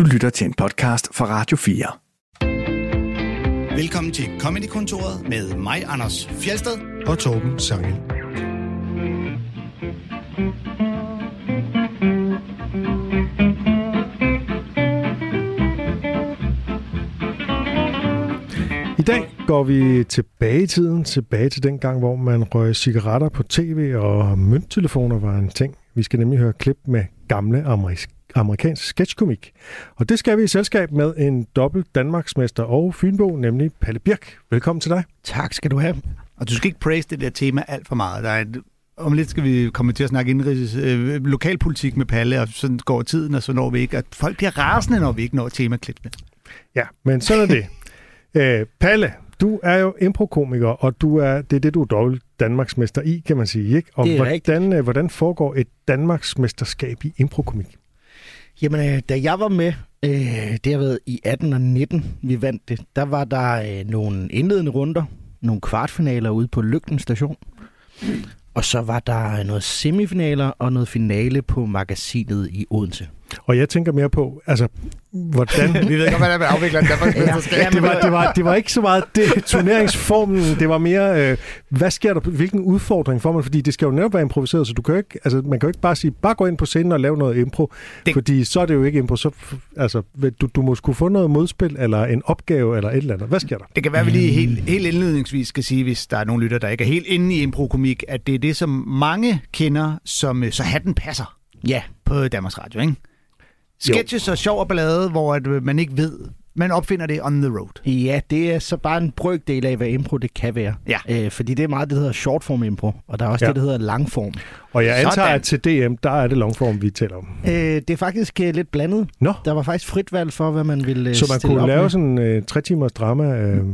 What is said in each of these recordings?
Du lytter til en podcast fra Radio 4. Velkommen til Comedy-kontoret med mig, Anders Fjelsted. og Torben Sangel. I dag går vi tilbage i tiden, tilbage til den gang, hvor man røg cigaretter på tv og mønttelefoner var en ting. Vi skal nemlig høre klip med gamle amerik- amerikansk sketchkomik. Og det skal vi i selskab med en dobbelt Danmarksmester og Fynbo, nemlig Palle Birk. Velkommen til dig. Tak skal du have. Og du skal ikke praise det der tema alt for meget. Der er et, om lidt skal vi komme til at snakke indrigs, øh, lokalpolitik med Palle, og sådan går tiden, og så når vi ikke. At folk bliver rasende, når vi ikke når temaklippene. Ja, men sådan er det. Æ, Palle, du er jo improkomiker, og du er, det er det, du er dobbelt Danmarksmester i, kan man sige. Ikke? Og Det er rigtigt. hvordan, øh, hvordan foregår et Danmarksmesterskab i improkomik? Jamen, øh, da jeg var med, øh, det har været i 18 og 19, vi vandt det, der var der øh, nogle indledende runder, nogle kvartfinaler ude på Lygten station. Og så var der øh, noget semifinaler og noget finale på magasinet i Odense. Og jeg tænker mere på, altså, hvordan... vi ved godt, er med afvikler Danmarks Ja, det, var, det, var, det var ikke så meget det, turneringsformen, det var mere, øh, hvad sker der, hvilken udfordring får man, fordi det skal jo netop være improviseret, så du kan ikke, altså, man kan jo ikke bare sige, bare gå ind på scenen og lave noget impro, det... Det- fordi så er det jo ikke impro, så, altså, du, du må skulle få noget modspil, eller en opgave, eller et eller andet. Hvad sker der? Det kan være, at vi lige helt, helt indledningsvis skal sige, hvis der er nogle lytter, der ikke er helt inde i improkomik, at det er det, som mange kender, som øh, så hatten passer Ja, på Danmarks Radio, ikke? Sketches og sjov og ballade, hvor at, øh, man ikke ved, man opfinder det on the road. ja, det er så bare en brøkdel af, hvad impro det kan være. Ja. Øh, fordi det er meget det, der hedder shortform impro, og der er også Ja. det, der hedder langform. Og jeg antager, Sådan. at til DM, der er det longform, vi taler om. Øh, det er faktisk øh, lidt blandet. Nå, Der var faktisk frit valg for, hvad man ville øh, så man kunne lave med. sådan en øh, tre timers drama, øh,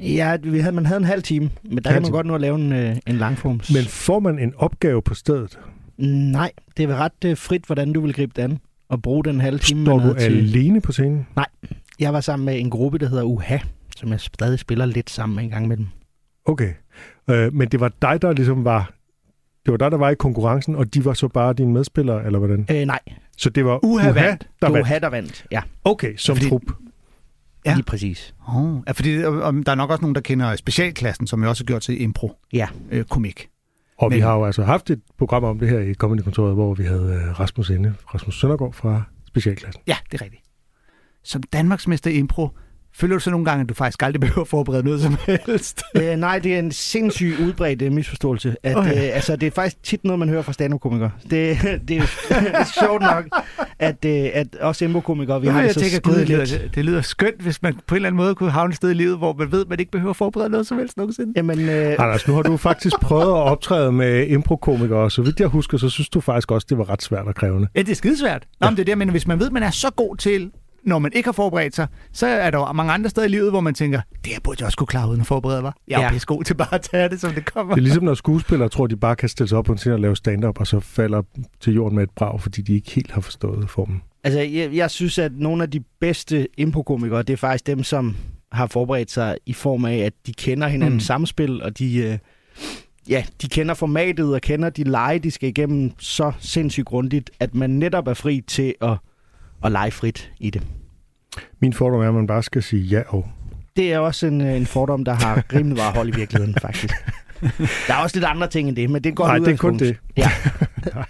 Ja, vi havde, man havde en halv time, men der Halv kan man time. godt nå at lave en, øh, en langforms. men får man en opgave på stedet? Nej, det er ret øh, frit, hvordan du vil gribe det an og bruge den halve time, Står du havde til. alene på scenen? Jeg var sammen med en gruppe, der hedder UHA, som jeg stadig spiller lidt sammen en gang med dem. Okay. Øh, men det var dig, der ligesom var... Det var dig, der var i konkurrencen, og de var så bare dine medspillere, eller hvordan? Øh, nej, Så det var Uha vandt. der vandt. UHA, der vandt. Ja, Okay, som Fordi- trup. Ja. lige præcis. Oh. Ja, fordi øh, om der er nok også nogen, der kender specialklassen, som jo også har gjort til impro. Ja. Øh, komik. Og vi Men- har jo altså haft et program om det her i Comedy-kontoret, hvor vi havde øh, Rasmus Ende, Rasmus Søndergaard fra Specialklassen. Ja, det er rigtigt. Som Danmarksmester i impro, føler du så nogle gange, at du faktisk aldrig behøver at forberede noget som helst? øh, nej, det er en sindssyg udbredt øh, misforståelse. At, Okay. øh, altså, det er faktisk tit noget, man hører fra stand-up-komikere. Det, det er sjovt nok, at, øh, at også imbo-komikere, vi har jeg det så tænker, gud, det, lyder, det lyder skønt, hvis man på en eller anden måde kunne havne et sted i livet, hvor man ved, at man ikke behøver at forberede noget som helst nogensinde. Jamen, øh, Anders, nu har du faktisk prøvet at optræde med improkomikere, og så vidt jeg husker, så synes du faktisk også, det var ret svært og krævende. Ja, det er skidesvært. Nå, Ja. men det er det, men hvis man ved, at man er så god til, når man ikke har forberedt sig, så er der jo mange andre steder i livet, hvor man tænker, det her burde jeg også kunne klare uden at forberede mig. Jeg er ja. God til bare at tage det, som det kommer. Det er ligesom, når skuespillere tror, de bare kan stille sig op på en scene og lave stand-up, og så falder til jorden med et brag, fordi de ikke helt har forstået formen. Altså, jeg, jeg synes, at nogle af de bedste improkomikere, det er faktisk dem, som har forberedt sig i form af, at de kender hinandens mm. samspil, og de, øh, ja, de kender formatet og kender de lege, de skal igennem så sindssygt grundigt, at man netop er fri til at, at lege frit i det. Min fordom er, at man bare skal sige ja og. Det er også en, øh, en fordom, der har rimelig meget hold i virkeligheden, faktisk. Der er også lidt andre ting end det, men det et godt Nej, det er kun det. Ja.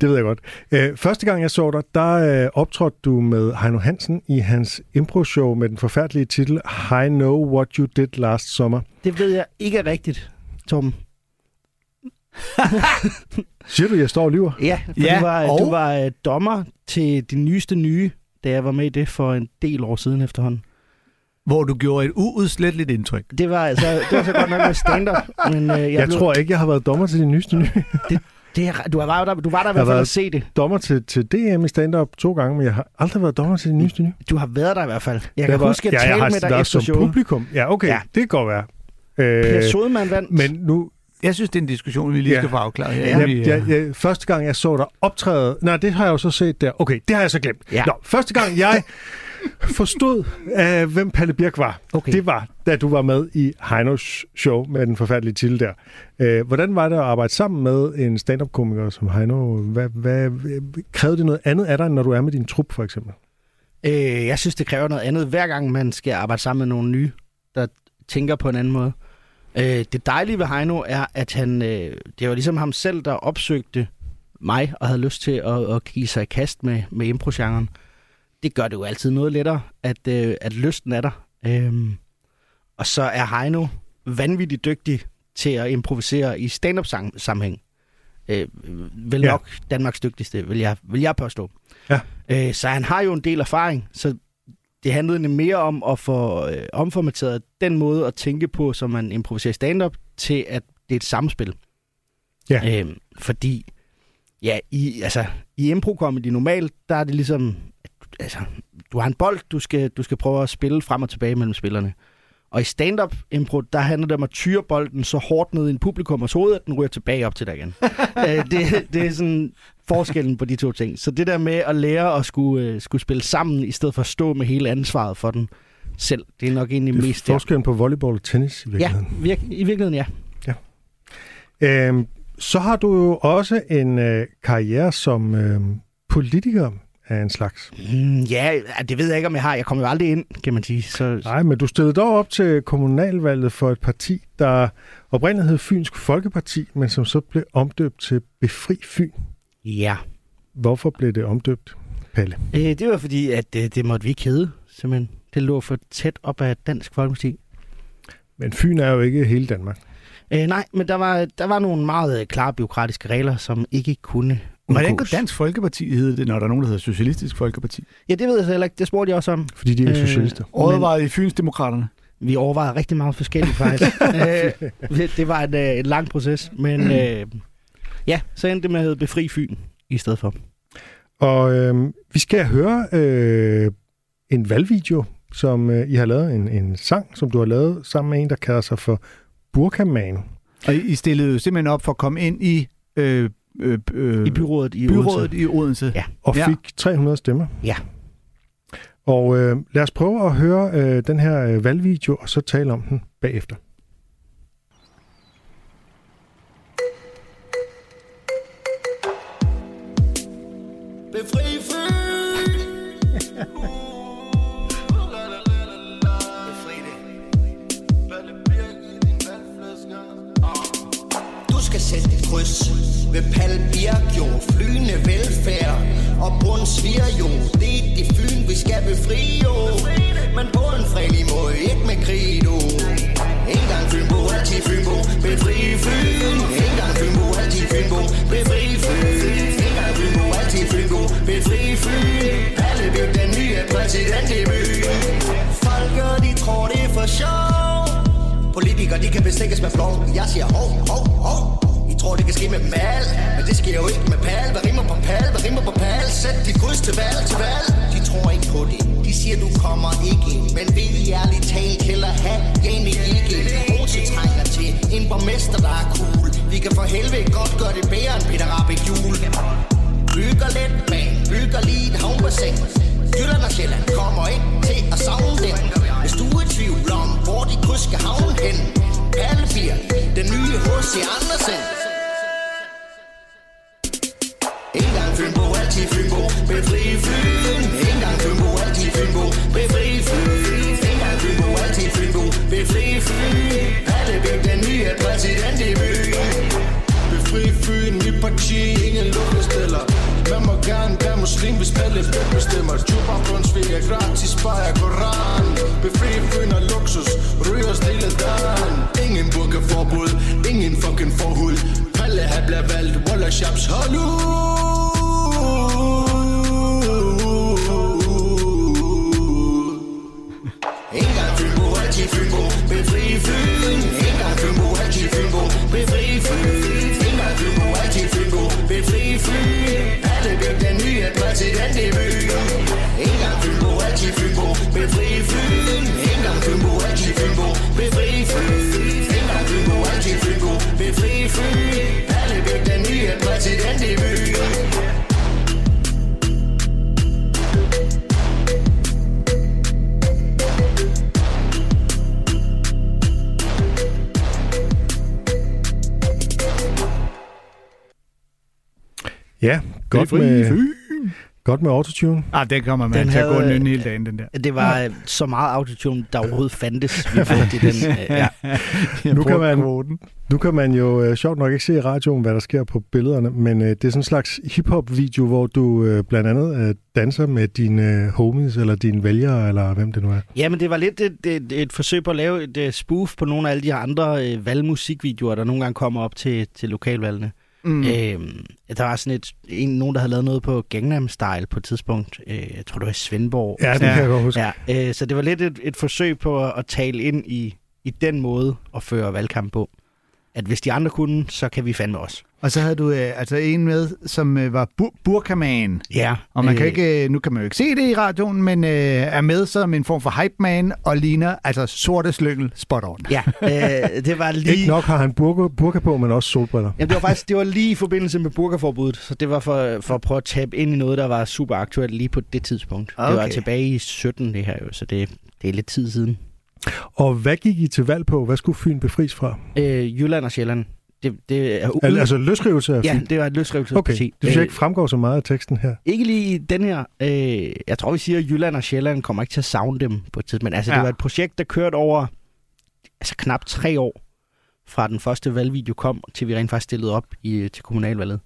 Det ved jeg godt. Øh, første gang, jeg så dig, der øh, optrådte du med Heino Hansen i hans impro-show med den forfærdelige titel I Know What You Did Last Summer. Det ved jeg ikke er rigtigt, Tom. Siger du, jeg står og lyver? Ja, for Ja, du var, og- du var øh, dommer til det nyeste nye, da jeg var med i det for en del år siden efterhånden. Hvor du gjorde et uudsletteligt indtryk. Det var, altså, det var så godt nok med stand-up, men øh, jeg, Jeg, jeg blev, tror ikke, jeg har været dommer til de nyeste nye. det er, du, var, der, du var der i hvert fald at se det. dommer til, til DM i stand-up to gange, men jeg har aldrig været dommer til de nyeste nye. Du har været der i hvert fald. Jeg Det kan var- huske, at ja, jeg jeg talte har med dig været efter som showet. publikum. Ja, okay, ja. Ja. det kan godt være. Per Øh, Sodemann vandt. men nu, Jeg synes, det er en diskussion, vi lige Ja. skal få afklaret her. Ja. jeg, vi, jeg, jeg, første gang, jeg så dig optræde... Nej, det har jeg jo så set der. Okay, det har jeg så glemt. Ja. Nå, første gang, jeg forstod, uh, hvem Palle Birk var, Okay. det var, da du var med i Heinos show med den forfærdelige titel der. Uh, hvordan var det at arbejde sammen med en stand-up-komiker som Heino? Hvad, hvad, krævede det noget andet af dig, end når du er med din trup, for eksempel? Øh, jeg synes, det kræver noget andet, hver gang man skal arbejde sammen med nogle nye, der tænker på en anden måde. Øh, det dejlige ved Heino er, at han, øh, det var ligesom ham selv, der opsøgte mig og havde lyst til at, at give sig i kast med, med impro-genren. Det gør det jo altid noget lettere, at, øh, at lysten er der. Øhm, og så er Heino vanvittigt dygtig til at improvisere i stand-up-sammenhæng. Øh, vel Ja. nok Danmarks dygtigste, vil jeg, vil jeg påstå. Ja. Øh, så han har jo en del erfaring, så det handlede mere om at få øh, omformateret den måde at tænke på, som man improviserer stand-up, til at det er et samspil. Ja. Øhm, fordi, ja, i, altså, i impro-comedy normalt, der er det ligesom, altså, du har en bold, du skal, du skal prøve at spille frem og tilbage mellem spillerne. Og i stand-up impro, der handler det om at tyre bolden så hårdt ned i en publikummers hoved, at den ryger tilbage op til dig igen. øh, det, det er sådan forskellen på de to ting. Så det der med at lære at skulle, øh, skulle spille sammen, i stedet for at stå med hele ansvaret for den selv, det er nok egentlig Det er mest der. forskellen på volleyball og tennis i Ja, virkeligheden. virke, i virkeligheden ja. Øhm, så har du jo også en øh, karriere som øh, politiker af en slags. Mm, ja, det ved jeg ikke, om jeg har. Jeg kommer jo aldrig ind, kan man sige. Så, Nej, men du stillede dog op til kommunalvalget for et parti, der oprindeligt hed Fynsk Folkeparti, men som så blev omdøbt til Befri Fyn. ja. Hvorfor blev det omdøbt, Palle? Øh, det var fordi, at øh, det måtte vi ikke hedde, simpelthen. Det lå for tæt op af Dansk Folkeparti. Men Fyn er jo ikke hele Danmark. Øh, nej, men der var, der var nogle meget øh, klare byråkratiske regler, som ikke kunne Hvordan går undgås. Dansk Folkeparti hedder det, når der er nogen, der hedder Socialistisk Folkeparti? Ja, det ved jeg så heller ikke. Det spurgte jeg også om. Fordi de er Øh, socialister. Overvejet i Fyns Demokraterne. Vi overvejede rigtig meget forskelligt, faktisk. øh, det var en, øh, en lang proces, men øh, ja, så endte det med at hedde Befri Fyn i stedet for. Og øh, vi skal høre øh, en valgvideo, som øh, I har lavet, en, en sang, som du har lavet sammen med en, der kalder sig for Burkaman. Og I stillede jo simpelthen op for at komme ind i, øh, øh, øh, I byrådet i byrådet Odense. i Odense. Ja. og Ja. fik 300 stemmer. Ja. Og øh, lad os prøve at høre øh, den her øh, valgvideo, og så tale om den bagefter. Velfærd. Og bundsviger jo Det er det Fyn, vi skal befri, jo. Men på en fredelig måde, ikke med krig, du En gang Fynbo, altid Fynbo Befri Fyn. En gang Fynbo, altid Fynbo Befri Fyn. En gang Fynbo, altid Fynbo Befri Fyn. Palle Birk, den nye præsident i byen. Folket, de tror det er for sjov. Politikere, de kan bestikkes med flov. Jeg siger hov, hov, hov tror, det kan ske med mal Men det sker jo ikke med pal. Hvad rimer på pal? Hvad rimer på pal? Sæt dit kryds til valg, til valg. De tror ikke på det. De siger, du kommer ikke. Ind Men vil I ærligt talt heller have Jamie ikke Rose trænger til En borgmester, der er cool. Vi kan for helvede godt gøre det bedre end Peter Rabeck jul Bygger lidt bag, bygger lige et havnbassin Jylland og Sjælland kommer ikke til at savne den. Hvis du er i tvivl om, hvor de kryds skal havne hen. Palle den nye H.C. Andersen. Fynbo, Befri Fyn. En gang Fynbo, altid Fynbo Befri Fyn. En gang Fynbo, altid Fynbo Befri Fyn. Pallebier, den nye præsident i byen. Befri Fyn, mit parti, ingen lukkestiller Man må gerne være muslim, hvis alle fem bestemmer? Juba Brunsvig er gratis, bare Koran. Befri Fyn og luksus, ryger stille døren. Ingen burkaforbud, ingen fucking forhud. Palle har bliver valgt, Walla Shabs, hold ud. godt med, Fyn. Godt med autotune. Ah, den kommer man Den til at gå havde, nynne hele dagen, den der. Det var øh, så meget autotune, der overhovedet fandtes. Vi i den, øh, ja. Jeg Nu kan man- kvoten. Nu kan man jo øh, sjovt nok ikke se i radioen, hvad der sker på billederne, men øh, det er sådan en slags hip-hop-video, hvor du øh, blandt andet øh, danser med dine øh, homies, eller dine vælgere, eller hvem det nu er. Ja, men det var lidt et, et, et forsøg på at lave et uh, spoof på nogle af alle de andre uh, valgmusikvideoer, der nogle gange kommer op til, til lokalvalgene. Mm. Øhm, der var sådan et, en, nogen, der havde lavet noget på Gangnam Style på et tidspunkt. Øh, jeg tror, det var i Svendborg. Ja, det kan jeg godt huske. Ja, øh, så det var lidt et, et forsøg på at, at tale ind i, i den måde at føre valgkamp på. At hvis de andre kunne, så kan vi fandme også. Og så havde du øh, altså en med, som øh, var bur- burkaman. Ja. Og man kan ikke, øh, nu kan man jo ikke se det i radioen, men øh, er med som en form for hype man og ligner altså sorte slyngel spot on. Ja, øh, det var lige... Ikke nok har han burka, burka på, men også solbriller. Jamen, det var faktisk det var lige i forbindelse med burkaforbuddet, så det var for, for at prøve at tabe ind i noget, der var super aktuelt lige på det tidspunkt. Okay. Det var tilbage i 17 det her jo, så det, det er lidt tid siden. Og hvad gik I til valg på? Hvad skulle Fyn befries fra? Øh, Jylland og Sjælland, det, det er Al- altså løsrivelse af Fyn? Ja, det var et Okay, løsrivelsesparti. det synes jeg ikke fremgår så meget af teksten her. Ikke lige i den her. Øh, jeg tror, vi siger, at Jylland og Sjælland kommer ikke til at savne dem på et tidspunkt. Men altså, ja. Det var et projekt, der kørte over altså, knap tre år fra den første valgvideo kom, til vi rent faktisk stillede op i, til kommunalvalget.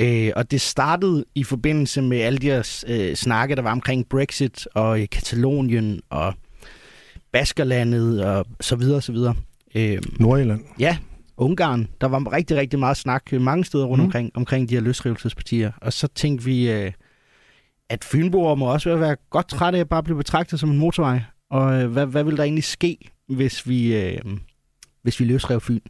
Øh, og det startede i forbindelse med alle de her øh, snakke, der var omkring Brexit og Katalonien og Baskerlandet og så videre og så videre. Øh, Nordjylland. Ja, Ungarn. Der var rigtig, rigtig meget snak øh, mange steder rundt Mm. omkring, omkring de her løsrivelsespartier. Og så tænkte vi, øh, at Fynboer må også være godt trætte af at bare blive betragtet som en motorvej. Og øh, hvad, hvad vil der egentlig ske, hvis vi, øh, hvis vi løsrev Fyn?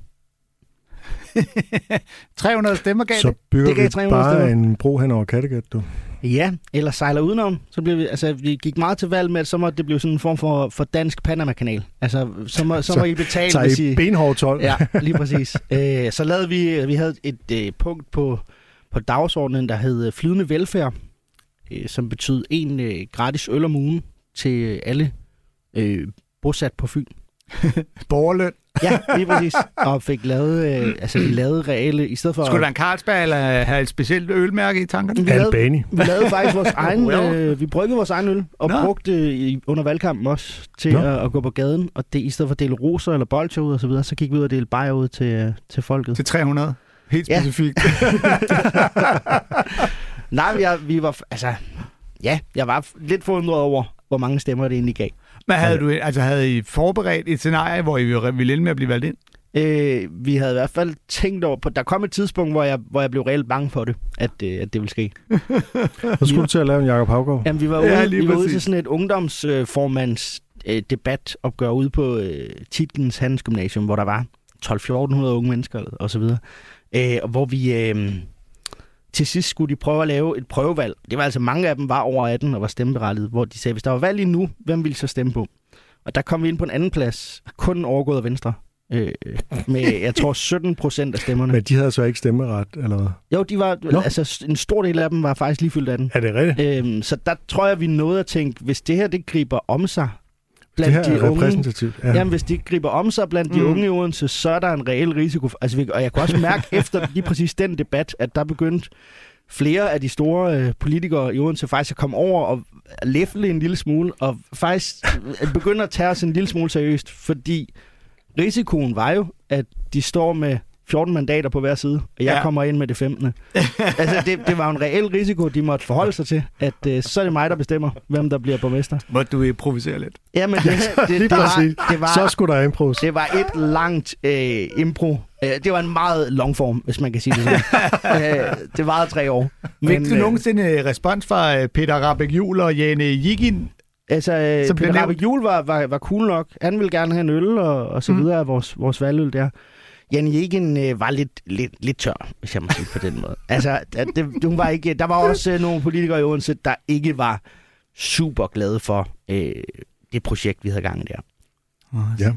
300 stemmer gav Så det. bygger Det gav vi 300 bare stemmer. en bro hen over Kattegat, du. Ja, eller sejler udenom. Så bliver vi, altså, vi gik meget til valg med, at så må det blive sådan en form for, for dansk Panama-kanal. Altså, så må, så må Så I betale, Så hvis i benhård 12. Ja, lige præcis. øh, så lavede vi, vi havde et øh, punkt på, på dagsordenen, der hed øh, flydende velfærd, øh, som betød en øh, gratis øl om ugen til alle øh, bosat på Fyn. Borgerløn. Ja, lige præcis. Og fik lavet, øh, altså vi lavede reelle, i stedet for... Skulle det være en Carlsberg, eller have et specielt ølmærke i tankerne? vi lavede, vi lavede faktisk vores egen, øh, vi bryggede vores egen øl, og Nå. brugte i, under valgkampen også til at, at, gå på gaden, og det i stedet for at dele roser eller bolcher ud og så videre, så gik vi ud og delte bajer ud til, øh, til folket. Til 300. Helt specifikt. Nej, jeg, vi var... Altså, ja, jeg var lidt forundret over, hvor mange stemmer det egentlig gav. Men havde, du, altså, havde I forberedt et scenarie, hvor I ville ende med at blive valgt ind? Øh, vi havde i hvert fald tænkt over... På, der kom et tidspunkt, hvor jeg, hvor jeg blev reelt bange for det, at, øh, at det ville ske. Så skulle du til at lave en Jacob Havgaard. Jamen, vi var Ja, ude, lige vi var ude præcis. til sådan et ungdomsformands øh, debatopgør ude på øh, Titlens Handelsgymnasium, hvor der var 12-1400 unge mennesker og så videre. Øh, og hvor vi... Øh, til sidst skulle de prøve at lave et prøvevalg. Det var altså mange af dem var over 18 og var stemmeberettiget, hvor de sagde, hvis der var valg lige nu, hvem ville så stemme på? Og der kom vi ind på en anden plads, kun overgået af Venstre. Øh, med, jeg tror, 17 procent af stemmerne. Men de havde så ikke stemmeret, eller hvad? Jo, de var, Nå. altså, en stor del af dem var faktisk lige fyldt af den. Er det rigtigt? Øhm, så der tror jeg, vi nåede at tænke, hvis det her det griber om sig Det blandt her de er unge, repræsentativt. Ja. Jamen, hvis de griber om sig blandt de Mm. unge i Odense, så er der en reel risiko. For, altså, og jeg kunne også mærke efter lige præcis den debat, at der begyndte flere af de store øh, politikere i Odense faktisk at komme over og læfle en lille smule, og faktisk øh, begynde at tage os en lille smule seriøst, fordi risikoen var jo, at de står med 14 mandater på hver side, og jeg Ja. ja. kommer ind med det 15. altså, det, det var en reel risiko, de måtte forholde sig til, at øh, så er det mig, der bestemmer, hvem der bliver borgmester. Må du improvisere lidt? Jamen, det, det, Lige det, var, det, var, Så skulle der impros. det var et langt øh, impro. Øh, det var en meget long form, hvis man kan sige det sådan. øh, det varede tre år. Fik du øh, nogensinde øh, respons fra øh, Peter Rabeck Juhl og Jane Jigin? Altså, øh, Som Peter. Rabeck Juhl var, var, var cool nok. Han ville gerne have en øl og, og så Mm. videre af vores, vores valgøl der. Jan Jegen øh, var lidt, lidt, lidt tør, hvis jeg må sige på den måde. Altså, det, hun var ikke, der var også øh, nogle politikere i Odense, der ikke var super glade for øh, det projekt, vi havde gang i der. Ja.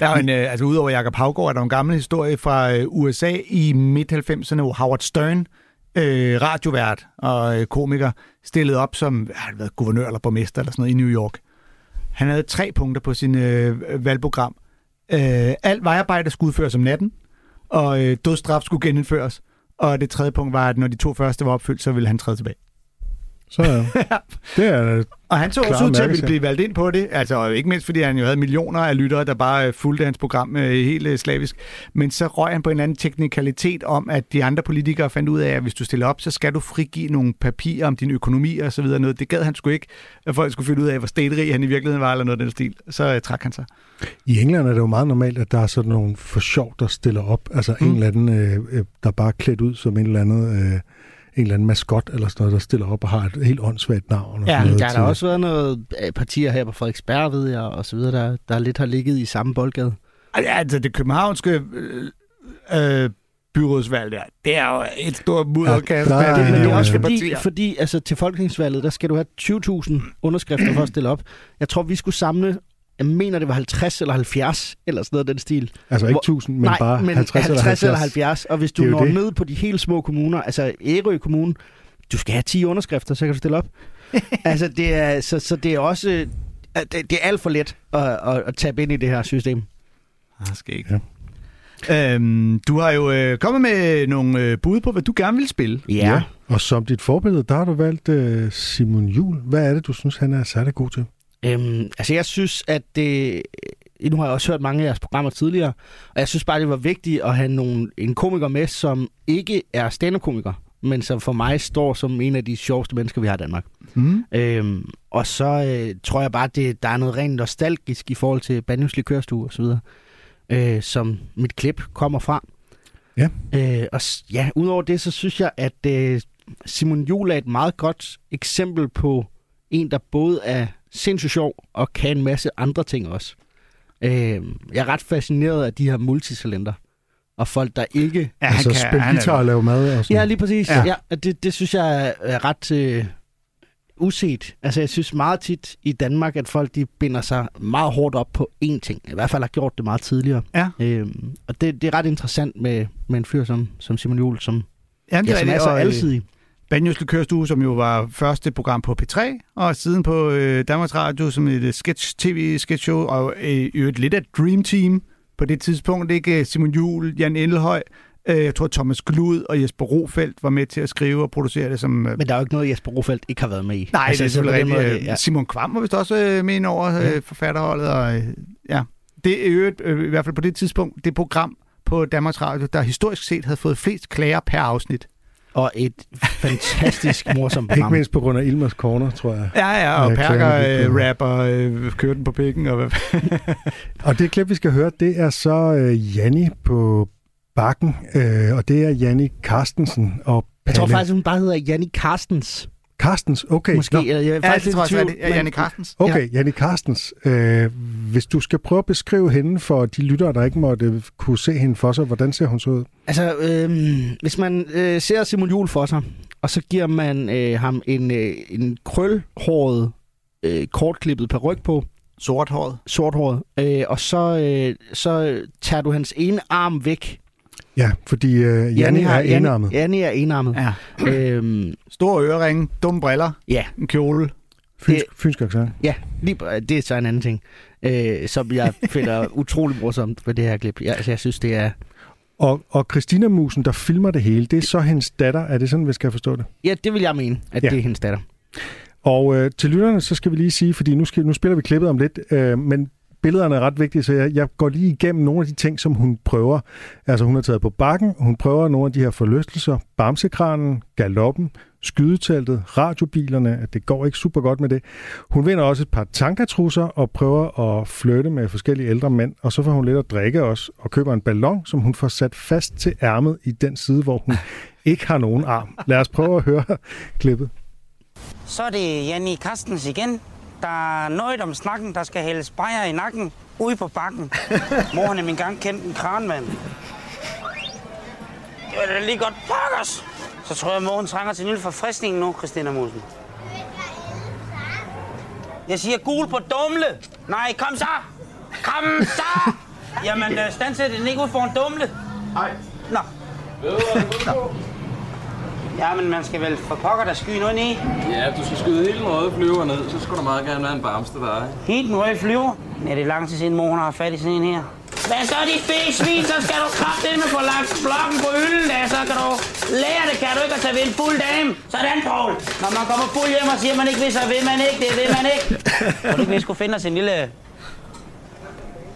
Der er en, øh, altså udover Jacob Havgaard, er der en gammel historie fra øh, USA i midt-90'erne, hvor Howard Stern, øh, radiovært og øh, komiker, stillede op som har været guvernør eller borgmester eller sådan noget i New York. Han havde tre punkter på sin øh, valgprogram. Øh, alt vejarbejde skulle udføres om natten, og øh, dødsstraf skulle genindføres. Og det tredje punkt var, at når de to første var opfyldt, så ville han træde tilbage. Så det er Og han så også ud til at ville blive valgt ind på det. Altså ikke mindst, fordi han jo havde millioner af lyttere, der bare øh, fulgte hans program øh, helt øh, slavisk. Men så røg han på en anden teknikalitet om, at de andre politikere fandt ud af, at hvis du stiller op, så skal du frigive nogle papirer om din økonomi og så videre. Noget. Det gad han sgu ikke, at folk skulle finde ud af, hvor staterig han i virkeligheden var, eller noget af den stil. Så øh, trak han sig. I England er det jo meget normalt, at der er sådan nogle for sjov, der stiller op. Altså mm. en eller anden, øh, øh, der bare er klædt ud som en eller anden, øh, en eller anden maskot eller sådan noget, der stiller op og har et helt åndssvagt navn. Og Ja, sådan noget der har da også været noget øh, partier her på Frederiksberg, ved jeg, og så videre, der, der lidt har ligget i samme boldgade. Altså det københavnske øh, øh, byrådsvalg der, det er jo et stort mudderkast. Ja, der Ja, også ja. fordi, partier. fordi altså, til folketingsvalget, der skal du have 20.000 underskrifter for at stille op. Jeg tror, vi skulle samle, jeg mener, det var 50 eller 70, eller sådan noget den stil. Altså ikke Hvor- 1000, men Nej, bare men 50, 50 eller 70. eller 70. Og hvis du Det når det. ned på de helt små kommuner, altså Ærø Kommune, du skal have 10 underskrifter, så kan du stille op. altså, det er, så, så det er også... Det, det er alt for let at, at, at tabe ind i det her system. Ah, skal ikke. Ja. Øhm, du har jo øh, kommet med nogle øh, bud på, hvad du gerne vil spille. Ja. Og som dit forbillede, der har du valgt øh, Simon Jul. Hvad er det, du synes, han er særlig god til? Øhm, altså, jeg synes, at det... Nu har jeg også hørt mange af jeres programmer tidligere, og jeg synes bare, det var vigtigt at have nogle, en komiker med, som ikke er stand-up-komiker, men som for mig står som en af de sjoveste mennesker, vi har i Danmark. Mm. Øhm, og så øh, tror jeg bare, det, der er noget rent nostalgisk i forhold til og så videre, øh, som mit klip kommer fra. Ja. Øh, og ja, udover det, så synes jeg, at øh, Simon Juhl er et meget godt eksempel på en, der både er sindssygt sjov og kan en masse andre ting også. Øh, jeg er ret fascineret af de her multitalenter. Og folk, der ikke Ja, altså spille guitar og lave mad og sådan Ja, lige præcis. Ja. Ja. Det, det synes jeg er- er ret øh, uset. Altså, jeg synes meget tit i Danmark, at folk de binder sig meget hårdt op på én ting. I hvert fald har gjort det meget tidligere. Ja. Øhm, og det, det er ret interessant med, med en fyr som, som Simon Juhl, som, Jamen, ja, som er så alsidig. Banjos Likørstue, som jo var første program på P3, og siden på øh, Danmarks Radio som et øh, sketch, tv-sketch-show, og øh, et lidt af dream team på det tidspunkt. Ikke Simon Juhl, Jan Endelhøj, øh, jeg tror Thomas Glud og Jesper Rofeldt var med til at skrive og producere det som... Øh, Men der er jo ikke noget, Jesper Rofeldt ikke har været med i. Nej, altså, det er så på den selvfølgelig rigtigt. Ja. Simon Kvam var vist også øh, med ind over øh, Ja. forfatterholdet. Og, øh, ja. Det er et, øh, i hvert fald på det tidspunkt det program på Danmarks Radio, der historisk set havde fået flest klager per afsnit. Og et fantastisk morsomt Ikke program. mindst på grund af Ilmers Corner, tror jeg. Ja, ja, og Ja, Perker øh, rapper, øh, kørte den på pikken. Og hvad Og det klip, vi skal høre, det er så øh, Janni på bakken, øh, og det er Janni Carstensen og Jeg tror faktisk, hun bare hedder Janni Carstens. Carstens. Okay, Måske. Nå, Jeg, jeg er Ja, faktisk det tror jeg, lidt tvivl, det er men- Janne Carstens. okay Janni Carstens. Øh, hvis du skal prøve at beskrive hende for de lyttere, der ikke måtte kunne se hende for sig, hvordan ser hun så ud? Altså, øhm, hvis man øh, ser Simon Juhl for sig, og så giver man øh, ham en, øh, en krølhåret, øh, kortklippet peruk på, Sorthåret. sorthåret, øh, og så, øh, så tager du hans ene arm væk. Ja, fordi øh, Janni er enarmet. Janni er enarmet. Ja. Øhm, Store øreringe, dumme briller, ja, en kjole. Fynsk, fynsk accent. ja, lige, det er så en anden ting, øh, som jeg finder utrolig morsomt ved det her klip. Jeg, altså, jeg synes, det er... Og, og Christina Musen, der filmer det hele, det er så hendes datter. Er det sådan, vi skal forstå det? Ja, det vil jeg mene, at ja. det er hendes datter. Og øh, til lytterne, så skal vi lige sige, fordi nu, skal, nu spiller vi klippet om lidt, øh, men billederne er ret vigtige, så jeg, jeg går lige igennem nogle af de ting, som hun prøver. Altså hun har taget på bakken, hun prøver nogle af de her forlystelser, bamsekranen, galoppen, skydeteltet, radiobilerne, at det går ikke super godt med det. Hun vinder også et par tankatrusser og prøver at flytte med forskellige ældre mænd, og så får hun lidt at drikke også, og køber en ballon, som hun får sat fast til ærmet i den side, hvor hun ikke har nogen arm. Lad os prøve at høre klippet. Så er det Janni Carstens igen. Der er noget om snakken, der skal hældes bajer i nakken ude på bakken. Mor har nemlig engang kendt en kranmand. Det var da lige godt pokkers. Så tror jeg, mor hun trænger til en lille forfriskning nu, Christina Musen. Jeg siger gul på dumle. Nej, kom så. Kom så. Jamen, øh, standsæt den ikke ud for en dumle. Nej. Nå. Ja, men man skal vel for pokker der sky noget i. Ja, du skal skyde hele den røde flyver ned, så skulle der meget gerne være en bamse til dig. Helt en rød flyver. Ja, det er lang tid siden, mor har fat i sådan en her. Hvad så, dit B-svin, så skal du kraftedeme få lagt blokken på hylden, da, så kan du lære det, kan du ikke at tage ved en fuld dame. Sådan, Paul. Når man kommer fuld hjem og siger, man ikke vil, så vil man ikke, det vil man ikke. Du ikke, vi skulle finde os en lille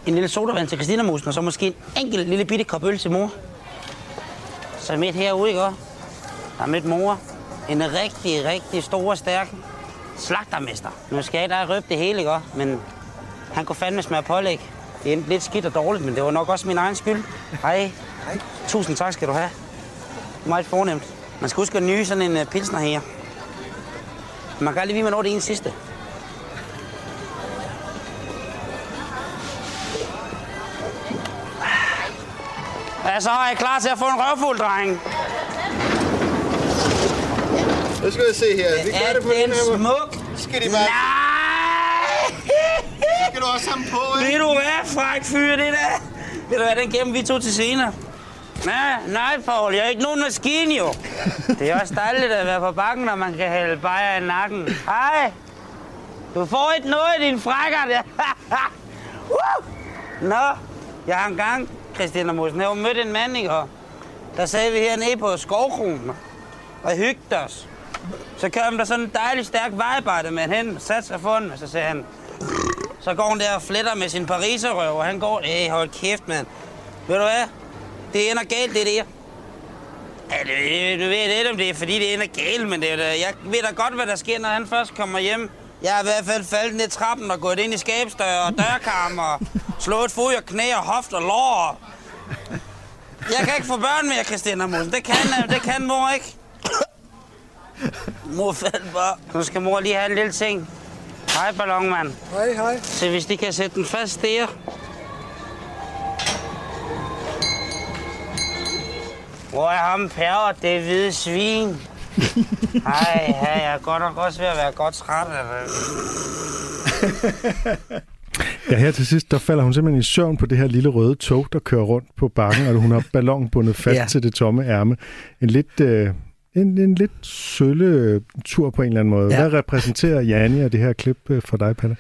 en lille sodavand til Christina Musen, og så måske en enkelt lille bitte kop øl til mor. Så er midt herude, ikke også? Der er midt mor. En rigtig, rigtig stor stærk slagtermester. Nu skal jeg da røbe det hele, ikke? Men han kunne fandme smage pålæg. Det endte lidt skidt og dårligt, men det var nok også min egen skyld. Hej. Hej. Tusind tak skal du have. Meget fornemt. Man skal huske at nye sådan en uh, pilsner her. Man kan aldrig vide, hvornår det er en sidste. Ja, så er jeg klar til at få en røvfuld, dreng. Nu skal vi se her. Vi gør Er det på den den her måde. smuk? Skal de bare... Nej! Skal du også have på, ikke? Ved du hvad, fræk fyr, det der? Ved du hvad, den gemmer vi to til senere. Nej, nej, Paul, jeg er ikke nogen maskine, jo. Det er også dejligt at være på bakken, når man kan hælde bajer i nakken. Hej. Du får ikke noget din frækker, der. Woo! Nå, jeg har engang, Christina Mosen, jeg har mødt en mand, ikke? Og der sagde vi hernede på skovkronen og hyggede os. Så kom der sådan en dejlig stærk vejarbejde med hen, sat sig foran, og så sagde han, så går han der og fletter med sin pariserøv, og han går, æh, hold kæft, mand. Ved du hvad? Det ender galt, det der. Ja, det, du ved lidt om det er, fordi det ender galt, men det er, jeg ved da godt, hvad der sker, når han først kommer hjem. Jeg har i hvert fald faldet ned trappen og gået ind i skabsdør og dørkarm og slået fod og knæ og hoft og lår. Jeg kan ikke få børn mere, Christina Musen. Det kan, øh, det kan mor ikke. Mor faldt bare. Nu skal mor lige have en lille ting. Hej, ballonmand. Hej, hej. Så hvis de kan sætte den fast der. Hvor er ham Per, det hvide svin? Hej, hej, jeg er godt nok også ved at være godt træt af det. Ja, her til sidst, der falder hun simpelthen i søvn på det her lille røde tog, der kører rundt på bakken, og hun har ballon bundet fast Ja. ja. til det tomme ærme. En lidt, øh, en, en lidt sølle øh, tur på en eller anden måde. Ja. Hvad repræsenterer Jani af det her klip øh, for dig, Palle?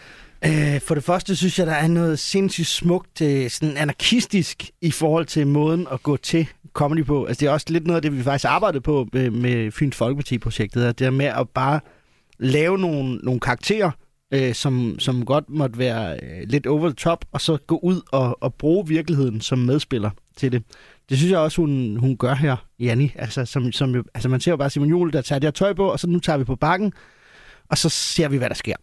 Øh, for det første synes jeg, der er noget sindssygt smukt, øh, sådan anarkistisk i forhold til måden at gå til comedy på. Altså det er også lidt noget af det, vi faktisk arbejdede på med, med Fyns Folkeparti-projektet. Det er med at bare lave nogle, nogle karakterer, øh, som, som godt måtte være øh, lidt over the top, og så gå ud og, og bruge virkeligheden som medspiller til det. Det synes jeg også, hun, hun gør her, Janni. Altså, som, som, jo- altså man ser jo bare Simon Juhl, der tager det her tøj på, og så nu tager vi på bakken, og så ser vi, hvad der sker.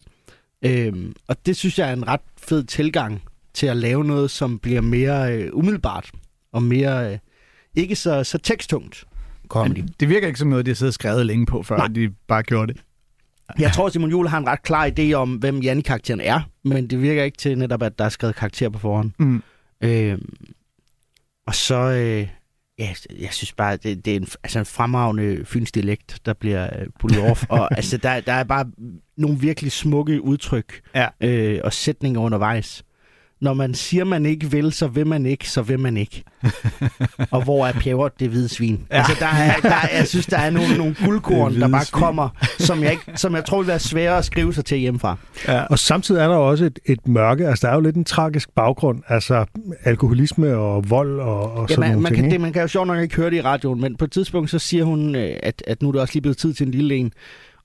Øhm, og det synes jeg er en ret fed tilgang til at lave noget, som bliver mere øh, umiddelbart og mere øh, ikke så, så teksttungt comedy. Men det virker ikke som noget, de har siddet og skrevet længe på, før Nej. de bare gjorde det. Jeg tror, Simon Juhl har en ret klar idé om, hvem Janni-karakteren er, men det virker ikke til netop, at der er skrevet karakter på forhånd. Mm. Øhm, og så, øh, ja, jeg synes bare, det, det er en, altså en fremragende fyns dialekt, der bliver øh, pullet off. og altså, der, der er bare nogle virkelig smukke udtryk Ja. øh, og sætninger undervejs. Når man siger, man ikke vil, så vil man ikke, så vil man ikke. og hvor er pjævret det hvide svin? Ja. Altså, der er, der er, jeg synes, der er nogle, nogle guldkorn, der bare svin. kommer, som jeg, ikke, som jeg tror vil være svære at skrive sig til hjemmefra. Ja. Og samtidig er der også et, et mørke, altså der er jo lidt en tragisk baggrund, altså alkoholisme og vold og, og Ja, sådan man, nogle man, ting. kan, det, man kan jo sjovt nok ikke høre det i radioen, men på et tidspunkt så siger hun, øh, at, at nu er det også lige blevet tid til en lille en.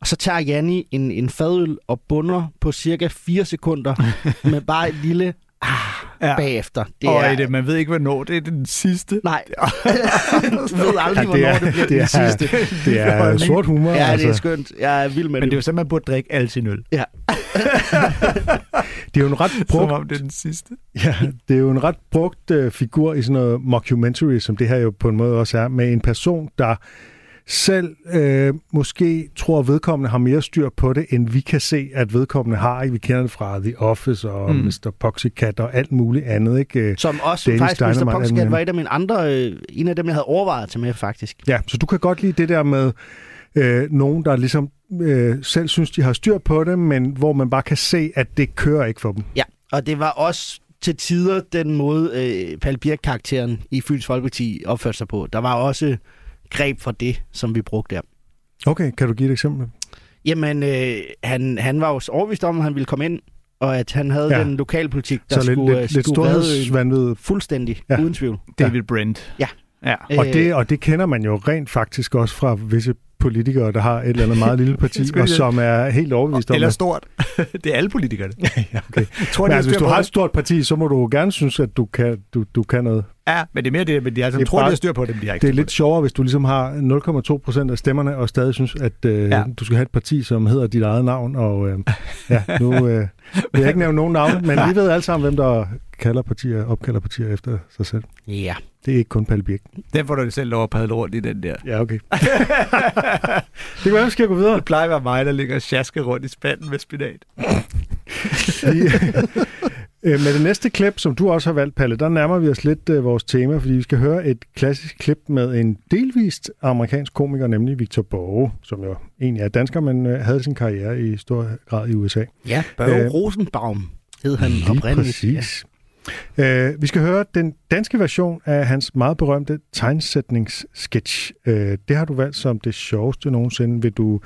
Og så tager Janni en, en fadøl og bunder på cirka 4 sekunder med bare et lille ah, Ja. bagefter. Det og er... det, man ved ikke, hvornår det er den sidste. Nej, du ved aldrig, Ja, det er- hvornår det bliver det den er- sidste. Det er sort humor. Ja, det er altså. skønt. Jeg er vild med Men det er det. jo sådan, man burde drikke al sin øl. Ja. Det er jo en ret Som brugt, om det er den sidste. ja, det er jo en ret brugt uh, figur i sådan noget mockumentary, som det her jo på en måde også er, med en person, der selv øh, måske tror, at vedkommende har mere styr på det, end vi kan se, at vedkommende har. Vi kender det fra The Office og Mm. Mr. Poxycat og alt muligt andet. Ikke? Som også Danish faktisk, Mr. Dynamite, alt var et af mine andre, øh, en af dem, jeg havde overvejet tage med, faktisk. Ja, så du kan godt lide det der med øh, nogen, der ligesom øh, selv synes, de har styr på det, men hvor man bare kan se, at det kører ikke for dem. Ja, og det var også til tider den måde, øh, Palle Birk-karakteren i Fyns Folkeparti opførte sig på. Der var også greb fra det, som vi brugte der. Okay, kan du give et eksempel? Jamen, øh, han, han var jo overvist om, at han ville komme ind og at han havde Ja. ja. den lokalpolitik, der Så lidt, skulle, lidt, lidt skulle redde fuldstændig, Ja. ja. uden tvivl. David Brent. Ja. Ja. Og Øh, det, og det kender man jo rent faktisk også fra visse politikere, der har et eller andet meget lille parti, og jeg- som er helt overbevist om Eller stort. det er alle politikerne. ja, okay. Tror, Men altså, hvis du har et stort parti, så må du gerne synes, at du kan, du, du kan noget. Ja, men det er mere det, men de altså, Det tror, bare- de har styr på det, men de har ikke Det er lidt sjovere, hvis du ligesom har 0,2 procent af stemmerne, og stadig synes, at øh, Ja. ja. du skal have et parti, som hedder dit eget navn. Og øh, ja, nu øh, vil jeg ikke nævne nogen navne, men vi ved alle sammen, hvem der kalder partier, opkalder partier efter sig selv. Ja. Det er ikke kun Palle Birk. Den får du selv lov at padle rundt i den der. Ja, okay. det kan være, vi skal gå videre. Det plejer at være mig, der ligger og sjasker rundt i spanden med spinat. Vi, øh, med det næste klip, som du også har valgt, Palle, der nærmer vi os lidt øh, vores tema, fordi vi skal høre et klassisk klip med en delvist amerikansk komiker, nemlig Victor Borge, som jo egentlig er dansker, men øh, havde sin karriere i stor grad i USA. Ja, Børge Øh, Rosenbaum hed han Lige oprindeligt. præcis. Ja. Øh, vi skal høre den danske version af hans meget berømte tegnsætningssketch. Øh, det har du valgt som det sjoveste nogensinde. Vil du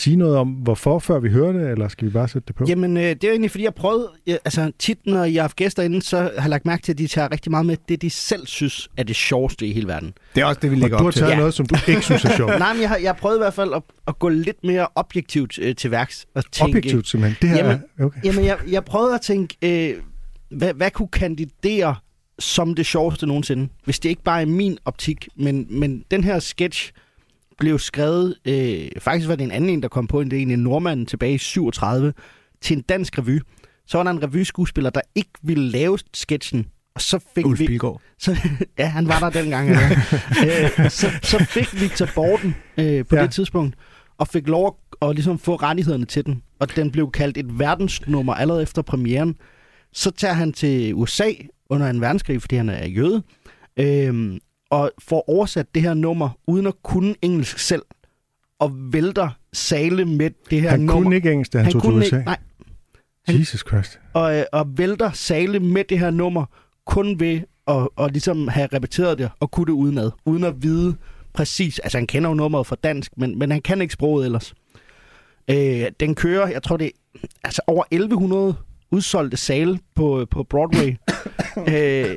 sige noget om, hvorfor, før vi hører det, eller skal vi bare sætte det på? Jamen, øh, det er jo egentlig, fordi jeg prøvede, øh, altså tit, når jeg har haft gæster inde, så har jeg lagt mærke til, at de tager rigtig meget med det, de selv synes er det sjoveste i hele verden. Det er også det, vi og lægger du har op til. taget Ja. noget, som du ikke synes er sjovt. Nej, men jeg har, jeg har prøvet i hvert fald at, at gå lidt mere objektivt øh, til værks. Og tænke, Objektivt simpelthen. Det her Jamen, er... Okay. Jamen, jeg, jeg prøvede at tænke, øh, hvad, hvad kunne kandidere som det sjoveste nogensinde? Hvis det ikke bare er min optik, men, men den her sketch blev skrevet, øh, faktisk var det en anden en, der kom på, en, det er en en nordmand tilbage i 37, til en dansk revy. Så var der en revyskuespiller, der ikke ville lave sketchen, og så fik Ulf vi... Så, ja, han var der dengang. Ja. øh, så, så fik Victor Borden øh, på Ja. det tidspunkt, og fik lov at, at ligesom få rettighederne til den. Og den blev kaldt et verdensnummer allerede efter premieren. Så tager han til USA under en verdenskrig, fordi han er jøde, øh, og får oversat det her nummer uden at kunne engelsk selv, og vælter sale med det her Han nummer. kunne ikke engelsk, da han, han tog til USA. ikke, nej, Jesus Christ. og, øh, og vælter sale med det her nummer, kun ved at, at ligesom have repeteret det og kunne det udenad, uden at vide præcis. Altså han kender jo nummeret fra dansk, men, men han kan ikke sproget ellers. Øh, den kører, jeg tror det er altså over 1100 udsolgte sale på, på Broadway. øh,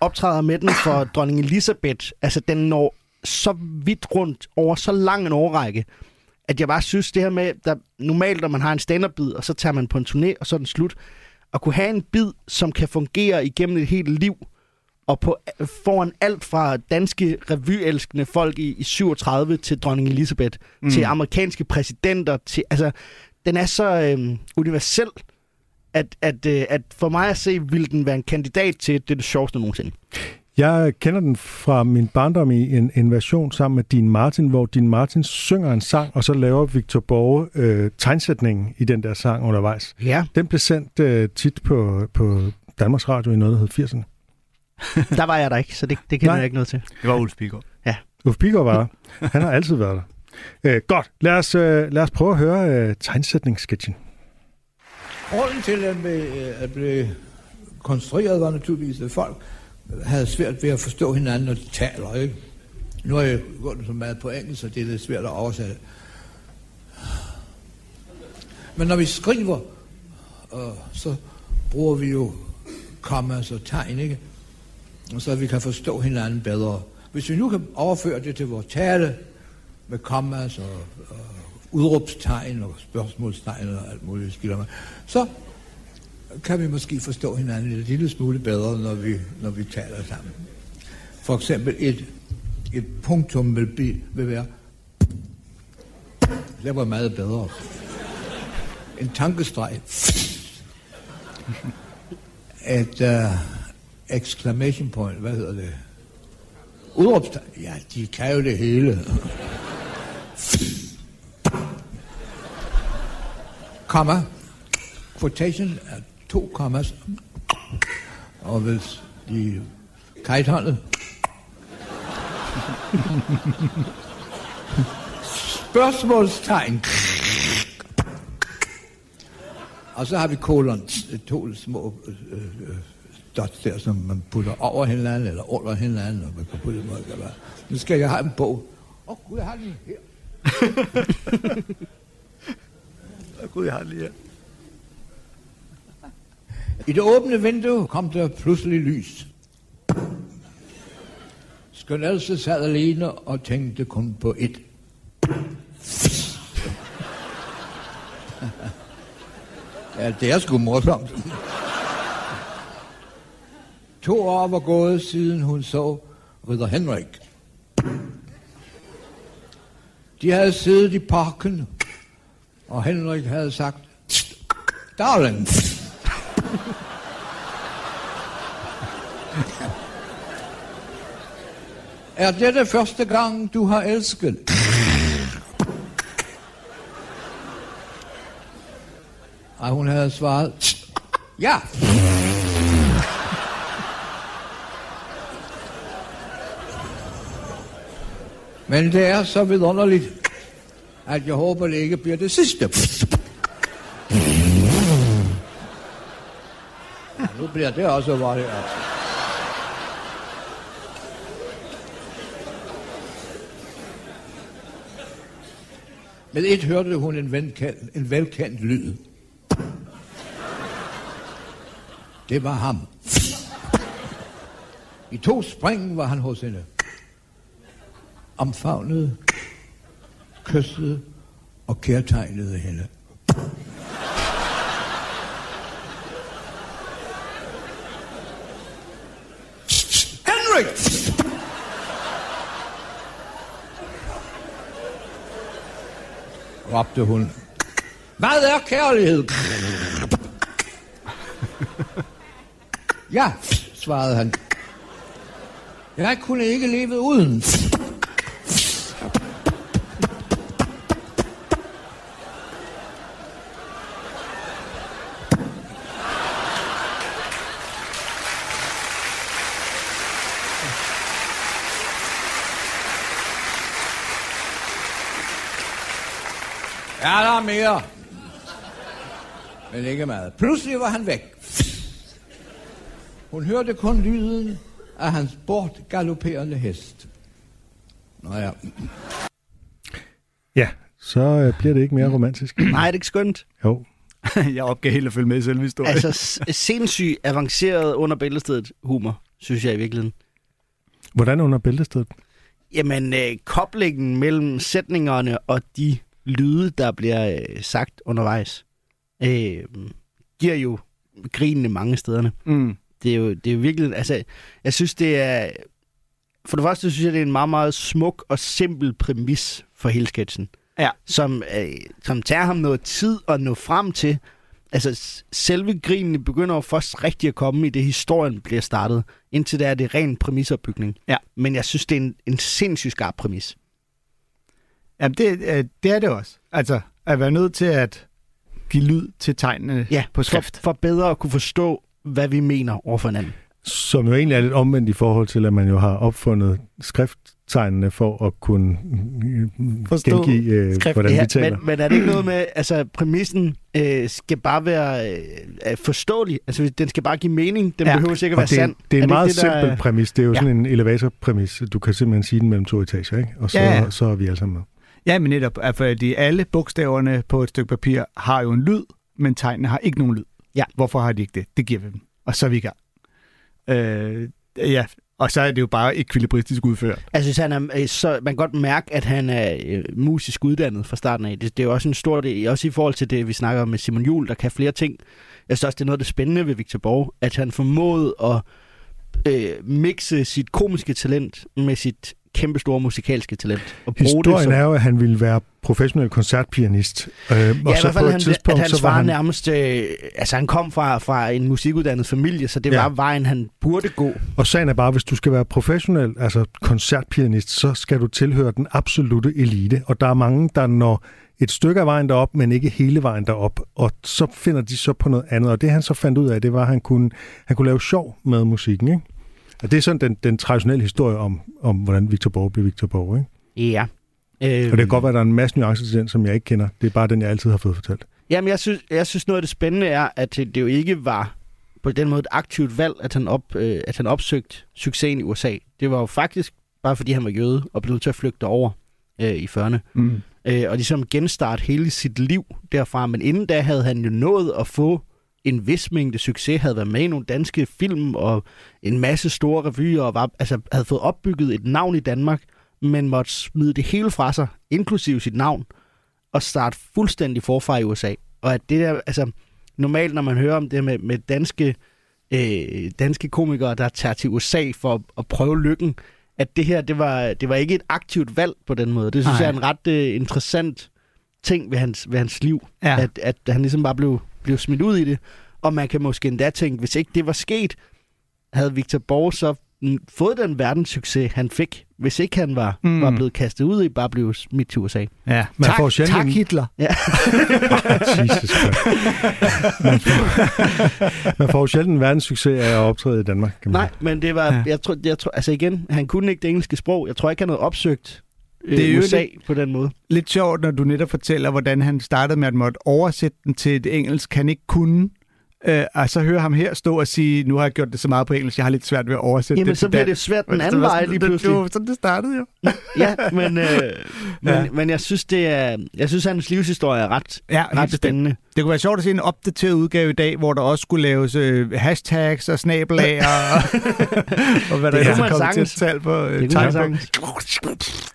optræder med den for dronning Elizabeth. Altså den når så vidt rundt over så lang en årrække, at jeg bare synes, det her med, der normalt, når man har en stand-up-bid, og så tager man på en turné, og så er den slut, at kunne have en bid, som kan fungere igennem et helt liv, og på, foran alt fra danske revyelskende folk i, i 37 til dronning Elizabeth, mm. til amerikanske præsidenter, til, altså, den er så øh, universel, at, at, øh, at for mig at se, vil den være en kandidat til, det er det sjoveste nogensinde. Jeg kender den fra min barndom i en, en version sammen med Dean Martin, hvor Dean Martin synger en sang, og så laver Victor Borge øh, tegnsætningen i den der sang undervejs. Ja, Den blev sendt øh, tit på, på Danmarks Radio i noget, der hed 80'erne. der var jeg der ikke, så det, det kender Nej. jeg ikke noget til. Det var Ulf Pilgaard. Uffe Pilgaard var der. Han har altid været der. Øh, godt, lad os, øh, lad os prøve at høre øh, tegnsætningssketchen. Grunden til, at øh, det at blev konstrueret, var naturligvis, at folk havde svært ved at forstå hinanden, når de taler. Ikke? Nu har jeg gået så meget på engelsk, så det er lidt svært at oversætte. Men når vi skriver, øh, så bruger vi jo kommas og tegn, ikke? Så vi kan forstå hinanden bedre. Hvis vi nu kan overføre det til vores tale, med kommas og, og udråbstegn og spørgsmålstegn og alt muligt skiller mig, så kan vi måske forstå hinanden en lille smule bedre, når vi, når vi taler sammen. For eksempel et, et punktum vil, blive, vil være, det var meget bedre. En tankestreg. Et uh, exclamation point, hvad hedder det? Udråbstegn. Ja, de kan jo det hele. Komma. Quotation er to kommas. Og hvis de kajthåndet. Spørgsmålstegn. Og så har vi kolon, to små øh, øh, dots der, som man putter over hinanden, eller under hinanden, og man kan putte dem eller Nu skal jeg have en bog. Åh, oh, gud, jeg har den her. Gud, jeg har lige her. I det åbne vindue kom der pludselig lys. Skønnelse sad alene og tænkte kun på et. ja, det er sgu morsomt. To år var gået, siden hun så Ridder Henrik. De havde siddet i parken, og Henrik havde sagt, Darling. Er dette første gang, du har elsket? Og hun havde svaret, ja. Men det er så vidunderligt, at jeg håber, det ikke bliver det sidste. Ja, nu bliver det også varieret. Altså. Med et hørte hun en, velkendt, en velkendt lyd. Det var ham. I to spring var han hos hende. Omfavnet kyssede og kærtegnede hende. Henrik! råbte hun. Hvad er kærlighed? ja, svarede han. Jeg kunne ikke leve uden. Ja, der er mere. Men ikke meget. Pludselig var han væk. Hun hørte kun lyden af hans bort galopperende hest. Nå ja. Ja, så øh, bliver det ikke mere romantisk. Nej, det er ikke skønt. Jo. jeg opgav helt at følge med i selve historien. Altså, sindssygt avanceret under bæltestedet humor, synes jeg i virkeligheden. Hvordan under bæltestedet? Jamen, øh, koblingen mellem sætningerne og de lyde, der bliver øh, sagt undervejs, øh, giver jo grinene mange stederne. Mm. Det er jo, det er virkelig, altså, jeg synes, det er, for det første synes jeg, det er en meget, meget smuk og simpel præmis for hele sketchen. Ja. Som, øh, som tager ham noget tid at nå frem til. Altså, selve grinene begynder jo først rigtig at komme i det, historien bliver startet. Indtil der er det ren præmisopbygning. Ja. Men jeg synes, det er en, en sindssygt skarp præmis. Jamen, det, øh, det er det også. Altså, at være nødt til at give lyd til tegnene Ja, på skrift. For, for bedre at kunne forstå, hvad vi mener over for hinanden. Som jo egentlig er lidt omvendt i forhold til, at man jo har opfundet skrifttegnene for at kunne Forstå gengive, øh, skrift. hvordan ja, vi taler. Men, men er det ikke noget med, altså præmissen øh, skal bare være øh, forståelig, altså den skal bare give mening, den Ja. behøver sikkert være det, er, sand. det er en det meget det, der simpel er- præmis. Det er jo Ja. sådan en elevatorpræmis. Du kan simpelthen sige den mellem to etager, ikke? og så, ja. så er vi alle sammen med. Ja, men netop, fordi alle bogstaverne på et stykke papir har jo en lyd, men tegnene har ikke nogen lyd. Ja. Hvorfor har de ikke det? Det giver vi dem. Og så er vi i gang. Øh, ja, og så er det jo bare ekvilibristisk udført. Jeg synes, han er, øh, så, man kan godt mærke, at han er øh, musisk uddannet fra starten af. Det, det er jo også en stor del, også i forhold til det, vi snakker om med Simon Jul, der kan flere ting. Jeg synes også, det er noget af det spændende ved Victor Borg, at han formåede at øh, mixe sit komiske talent med sit kæmpestore musikalske talent. Og Historien det som, er jo, at han ville være professionel koncertpianist. Øh, Ja, og i så hvert på fald, et han, tidspunkt, at hans så var far han... nærmest... Øh, altså, han kom fra, fra en musikuddannet familie, så det Ja. var vejen, han burde gå. Og sagen er bare, hvis du skal være professionel, altså koncertpianist, så skal du tilhøre den absolute elite. Og der er mange, der når et stykke af vejen derop, men ikke hele vejen derop. Og så finder de så på noget andet. Og det han så fandt ud af, det var, at han kunne, han kunne lave sjov med musikken. Ikke? Og det er sådan den, den traditionelle historie om, om, hvordan Victor Borg blev Victor Borg. Ikke? Ja. Øh, Og det kan godt være, at der er en masse nuancer til den, som jeg ikke kender. Det er bare den, jeg altid har fået fortalt. Jamen, jeg synes, jeg synes noget af det spændende er, at det jo ikke var på den måde et aktivt valg, at han, op, øh, at han opsøgte succesen i USA. Det var jo faktisk bare fordi han var jøde og blev nødt til at flygte over øh, i 40'erne. Mm. Øh, og ligesom genstarte hele sit liv derfra. Men inden da havde han jo nået at få en vis mængde succes, havde været med i nogle danske film og en masse store revyer, og var, altså, havde fået opbygget et navn i Danmark, men måtte smide det hele fra sig, inklusive sit navn, og starte fuldstændig forfra i USA. Og at det der, altså, normalt når man hører om det med, med danske, øh, danske komikere, der tager til USA for at, at prøve lykken, at det her, det var, det var ikke et aktivt valg på den måde. Det synes Nej. jeg er en ret øh, interessant ting ved hans, ved hans liv. Ja. At, at han ligesom bare blev, blev smidt ud i det. Og man kan måske endda tænke, hvis ikke det var sket, havde Victor Borg så fået den verdenssucces, han fik, hvis ikke han var, Mm. var blevet kastet ud i, bare blev smidt til USA. Ja, Man tak, får sjældent tak Hitler. Ja. Jesus Christ. man, får, man får sjældent en verdenssucces af at optræde i Danmark. Kan man Nej, men det var, Ja. jeg tror, jeg tror, altså igen, han kunne ikke det engelske sprog. Jeg tror ikke, han havde opsøgt Det er jo USA det- på den måde. Lidt sjovt, når du netop fortæller, hvordan han startede med at måtte oversætte den til et engelsk, han ikke kunne. Øh, og så hører ham her stå og sige, nu har jeg gjort det så meget på engelsk, jeg har lidt svært ved at oversætte Jamen, det så til bliver dansk." det svært den Det anden var vej sådan- lige det- pludselig. Det var sådan, det startede jo. Ja, men, øh, men, Ja. ja. men jeg synes, det er, jeg synes, hans livshistorie er ret, Ja, ret spændende. Det kunne være sjovt at se en opdateret udgave i dag, hvor der også skulle laves øh, hashtags og snabelager og, og hvad der Det er man kommet til tale på øh, Det kunne man.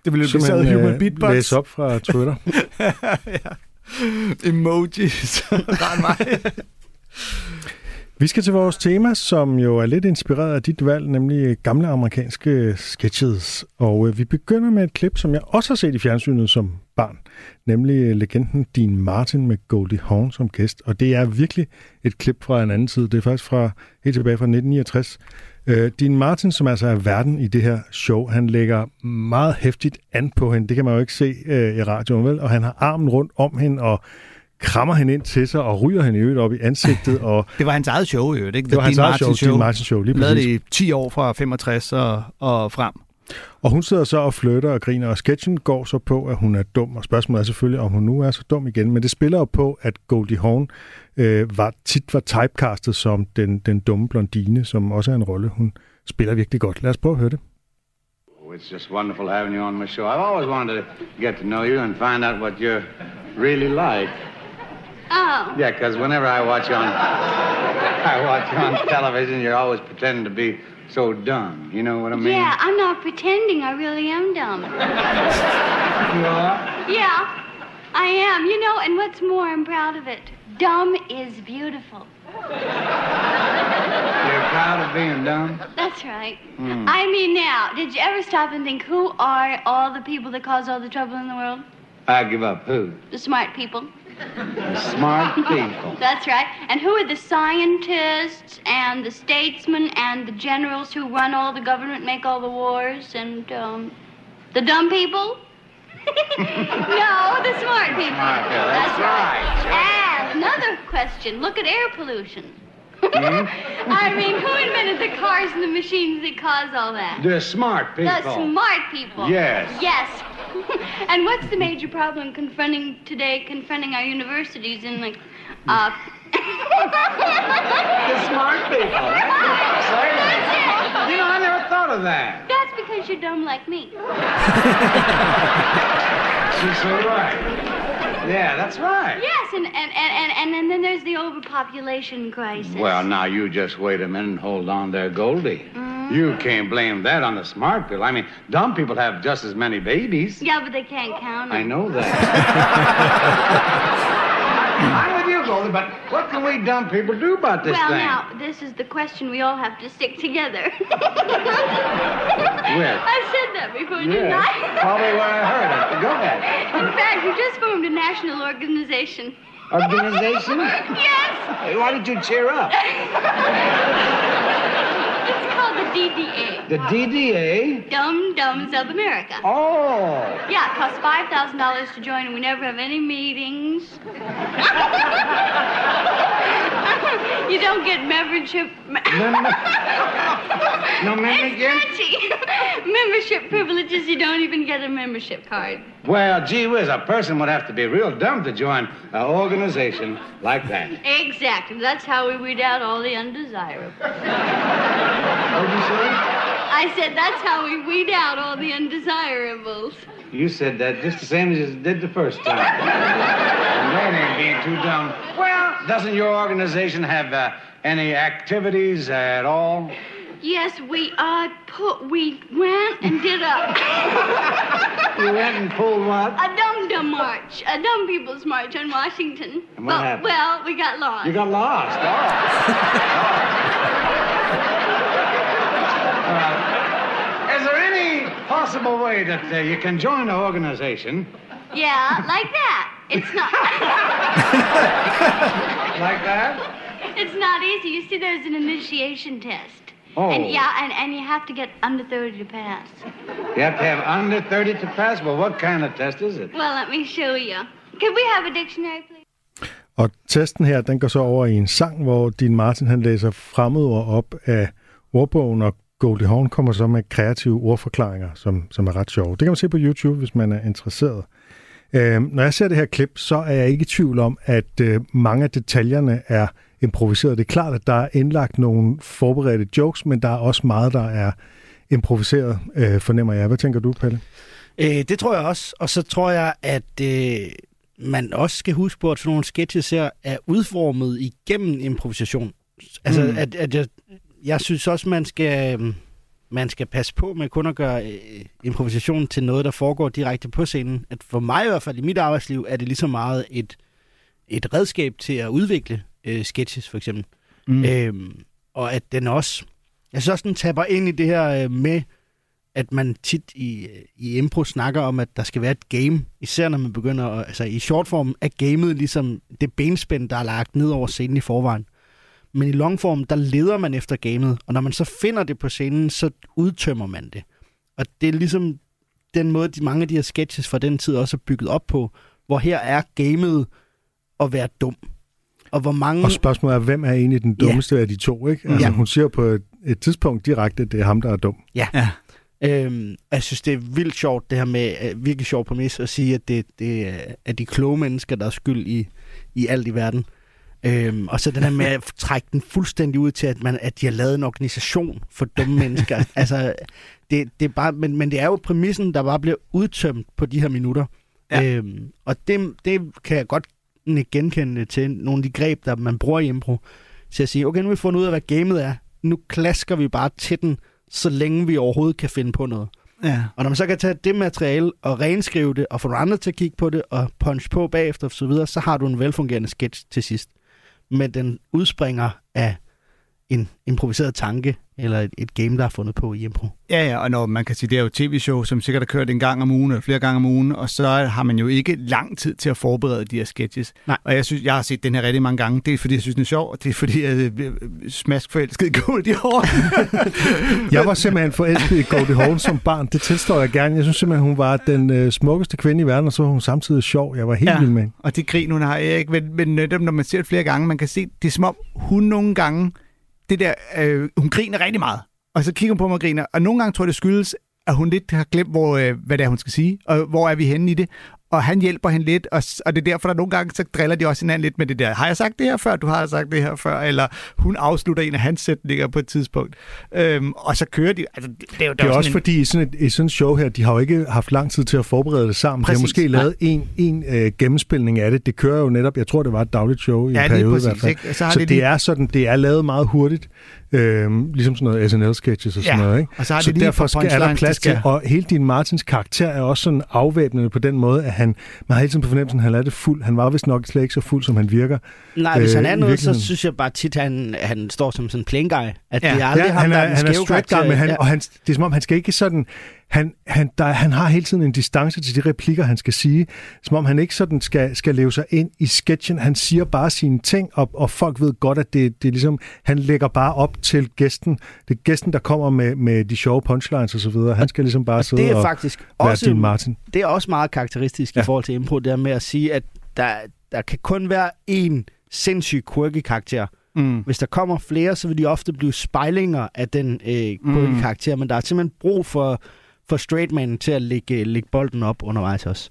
Det ville jo blive sad human beatbox. Læse op fra Twitter. Emojis. Ret mig. Vi skal til vores tema, som jo er lidt inspireret af dit valg, nemlig gamle amerikanske sketches. Og øh, vi begynder med et klip, som jeg også har set i fjernsynet som barn, nemlig øh, legenden Dean Martin med Goldie Hawn som gæst. Og det er virkelig et klip fra en anden tid. Det er faktisk fra helt tilbage fra 1969. Øh, Dean Martin, som altså er verden i det her show, han lægger meget hæftigt an på hende. Det kan man jo ikke se øh, i radioen, vel? Og han har armen rundt om hende og krammer hende ind til sig og ryger hende i øvrigt op i ansigtet. Og Det var hans eget show, jo, ikke? det var hans eget show, Dean Martin Show, lige præcis. det i 10 år fra 65 og, og frem. Og hun sidder så og flytter og griner, og sketchen går så på, at hun er dum, og spørgsmålet er selvfølgelig, om hun nu er så dum igen. Men det spiller jo på, at Goldie Hawn øh, var, tit var typecastet som den, den dumme blondine, som også er en rolle, hun spiller virkelig godt. Lad os prøve at høre det. Oh, It's just wonderful having you on my show. I've always wanted to get to know you and find out what you're really like. Oh. Yeah, because whenever I watch on, I watch on television, you're always pretending to be so dumb. You know what I mean? Yeah, I'm not pretending. I really am dumb. You are? Yeah, I am. You know, and what's more, I'm proud of it. Dumb is beautiful. You're proud of being dumb? That's right. Hmm. I mean, now, did you ever stop and think who are all the people that cause all the trouble in the world? I give up who? The smart people. The smart people. That's right. And who are the scientists and the statesmen and the generals who run all the government, make all the wars, and um, the dumb people? no, the smart people. Smart people, that's right, And another question. Look at air pollution. Hmm? I mean, who invented the cars and the machines that cause all that? The smart people. The smart people. Yes. Yes. and what's the major problem confronting today, confronting our universities in like, uh... The smart people. You know, I never thought of that. That's because you're dumb like me. She's so right. Yeah, that's right. Yes, and and, and, and, and, then there's the overpopulation crisis. Well, now you just wait a minute and hold on there, Goldie. Mm. You can't blame that on the smart people. I mean, dumb people have just as many babies. Yeah, but they can't count 'em. I know that. But what can we dumb people do about this well, thing? now, this is the question we all have to stick together. Well, I've said that before, didn't I? probably where I heard it. Go ahead. In fact, we just formed a national organization. Organization? Yes! Hey, why did you cheer up? It's called the DDA. The DDA? Dumb Dumbs of America. Oh. Yeah, it costs $5,000 to join, and we never have any meetings. you don't get membership. No membership? Membership privileges, you don't even get a membership card. Well, gee whiz, a person would have to be real dumb to join an organization like that. Exactly. That's how we weed out all the undesirables. What'd you say? I said that's how we weed out all the undesirables. You said that just the same as you did the first time. and that ain't being too dumb. Well, doesn't your organization have uh, any activities at all? Yes, we uh put we went and did a You went and pulled what? a dum dum march, a dumb people's march on Washington. And what well, happened? well, we got lost. You got lost. Oh. Uh, is there any possible way that uh, you can join the organization Yeah, like that. It's not. like that? it's not easy. You see, there's an initiation test. Oh. And yeah, and, and you have to get under 30 to pass. You have to have under 30 to pass? Well, what kind of test is it? Well, let me show you. Can we have a dictionary, please? Og testen her, den går så over i en sang, hvor din Martin han læser fremmedord op af ordbogen, og Goldie Hawn kommer så med kreative ordforklaringer, som, som er ret sjove. Det kan man se på YouTube, hvis man er interesseret. Øh, når jeg ser det her klip, så er jeg ikke i tvivl om, at øh, mange af detaljerne er improviseret. Det er klart, at der er indlagt nogle forberedte jokes, men der er også meget, der er improviseret, øh, fornemmer jeg. Hvad tænker du, Palle? Øh, det tror jeg også. Og så tror jeg, at øh, man også skal huske på, at sådan nogle sketches her er udformet igennem improvisation. Altså, Mm. mm. at, at jeg, jeg synes også, man skal, øh, man skal passe på med kun at gøre øh, improvisation til noget, der foregår direkte på scenen. At for mig i hvert fald i mit arbejdsliv, er det lige så meget et, et redskab til at udvikle øh, sketches, for eksempel. Mm. Øhm, og at den også... Jeg synes også, den tapper ind i det her øh, med, at man tit i, øh, i impro snakker om, at der skal være et game. Især når man begynder... At, altså i shortform er gamet ligesom det benspænd, der er lagt ned over scenen i forvejen. Men i longform, der leder man efter gamet. Og når man så finder det på scenen, så udtømmer man det. Og det er ligesom den måde, de, mange af de her sketches fra den tid også er bygget op på, hvor her er gamet at være dum. Og hvor mange... Og spørgsmålet er, hvem er egentlig den dummeste ja. af de to? Ikke? Altså, Ja. Hun siger på et, et tidspunkt direkte, at det er ham, der er dum. Ja. Ja. Øhm, jeg synes, det er vildt sjovt, det her med, øh, virkelig sjov præmis, at sige, at det, det er de kloge mennesker, der er skyld i, i alt i verden. Øhm, og så den her med at trække den fuldstændig ud til, at, man, at de har lavet en organisation for dumme mennesker. altså, det, det er bare, men, men det er jo præmissen, der bare bliver udtømt på de her minutter. Ja. Øhm, og det, det kan jeg godt genkende til nogle af de greb, der man bruger i impro, til at sige, okay, nu har vi fundet ud af, hvad gamet er. Nu klasker vi bare til den, så længe vi overhovedet kan finde på noget. Ja. Og når man så kan tage det materiale og renskrive det, og få nogle andre til at kigge på det, og punch på bagefter og så videre, så har du en velfungerende sketch til sidst. Men den udspringer af en improviseret tanke, eller et, et game, der er fundet på i impro. Ja, ja, og når man kan sige, det er jo et tv-show, som sikkert har kørt en gang om ugen, eller flere gange om ugen, og så har man jo ikke lang tid til at forberede de her sketches. Nej. Og jeg synes, jeg har set den her rigtig mange gange. Det er fordi, jeg synes, den er sjov, og det er fordi, jeg er smaskforelsket i Goldie Hawn. Jeg var simpelthen forelsket i Goldie Hawn som barn. Det tilstår jeg gerne. Jeg synes simpelthen, hun var den øh, smukkeste kvinde i verden, og så var hun samtidig sjov. Jeg var helt Ja. vild med hende. og det grin, hun har, ikke? Men, men netop, når man ser det flere gange, man kan se, det er som om, hun nogle gange, det der, øh, hun griner rigtig meget. Og så kigger hun på mig og griner. Og nogle gange tror jeg, det skyldes, at hun lidt har glemt, hvor, øh, hvad det er, hun skal sige, og hvor er vi henne i det. Og han hjælper hende lidt, og, og det er derfor, der nogle gange, så driller de også hinanden lidt med det der. Har jeg sagt det her før? Du har sagt det her før. Eller hun afslutter en af hans sætninger på et tidspunkt. Øhm, og så kører de. Altså, det, det er jo, Det er også fordi, i sådan, et, i sådan et show her, de har jo ikke haft lang tid til at forberede det sammen. Præcis. De har måske lavet en, en øh, gennemspilning af det. Det kører jo netop, jeg tror, det var et dagligt show i Ja, en periode præcis, i hvert fald. ikke? Så har så de det, lige- er sådan, det er lavet meget hurtigt. Øhm, ligesom sådan noget SNL-sketches og sådan Ja, noget. Ikke? og så har de så lige et derfor skal, er der plads de skal- til, og hele din Martins karakter er også sådan afvæbnende på den måde, at han, man har hele tiden på fornemmelsen, at han er det fuld. Han var vist nok slet ikke så fuld, som han virker. Nej, hvis Øh, han er noget, så synes jeg bare tit, at han, han står som sådan en plain guy. At Ja. det er aldrig ja, ham, han der er, er den han er straight guy, men han, Ja. og han, det er som om, han skal ikke sådan... Han, han, der, han har hele tiden en distance til de replikker, han skal sige. Som om han ikke sådan skal, skal leve sig ind i sketchen. Han siger bare sine ting, og, og folk ved godt, at det, det er ligesom... Han lægger bare op til gæsten. Det er gæsten, der kommer med, med de sjove punchlines og så videre. Han skal ligesom bare sidde det er og faktisk være også, din Martin. det er også meget karakteristisk ja. I forhold til impro, det er med at sige, at der, der kan kun være én sindssyg quirky karakter. Mm. Hvis der kommer flere, så vil de ofte blive spejlinger af den øh, quirky Mm. karakter, men der er simpelthen brug for, for straight man til at lægge, lægge bolden op undervejs også.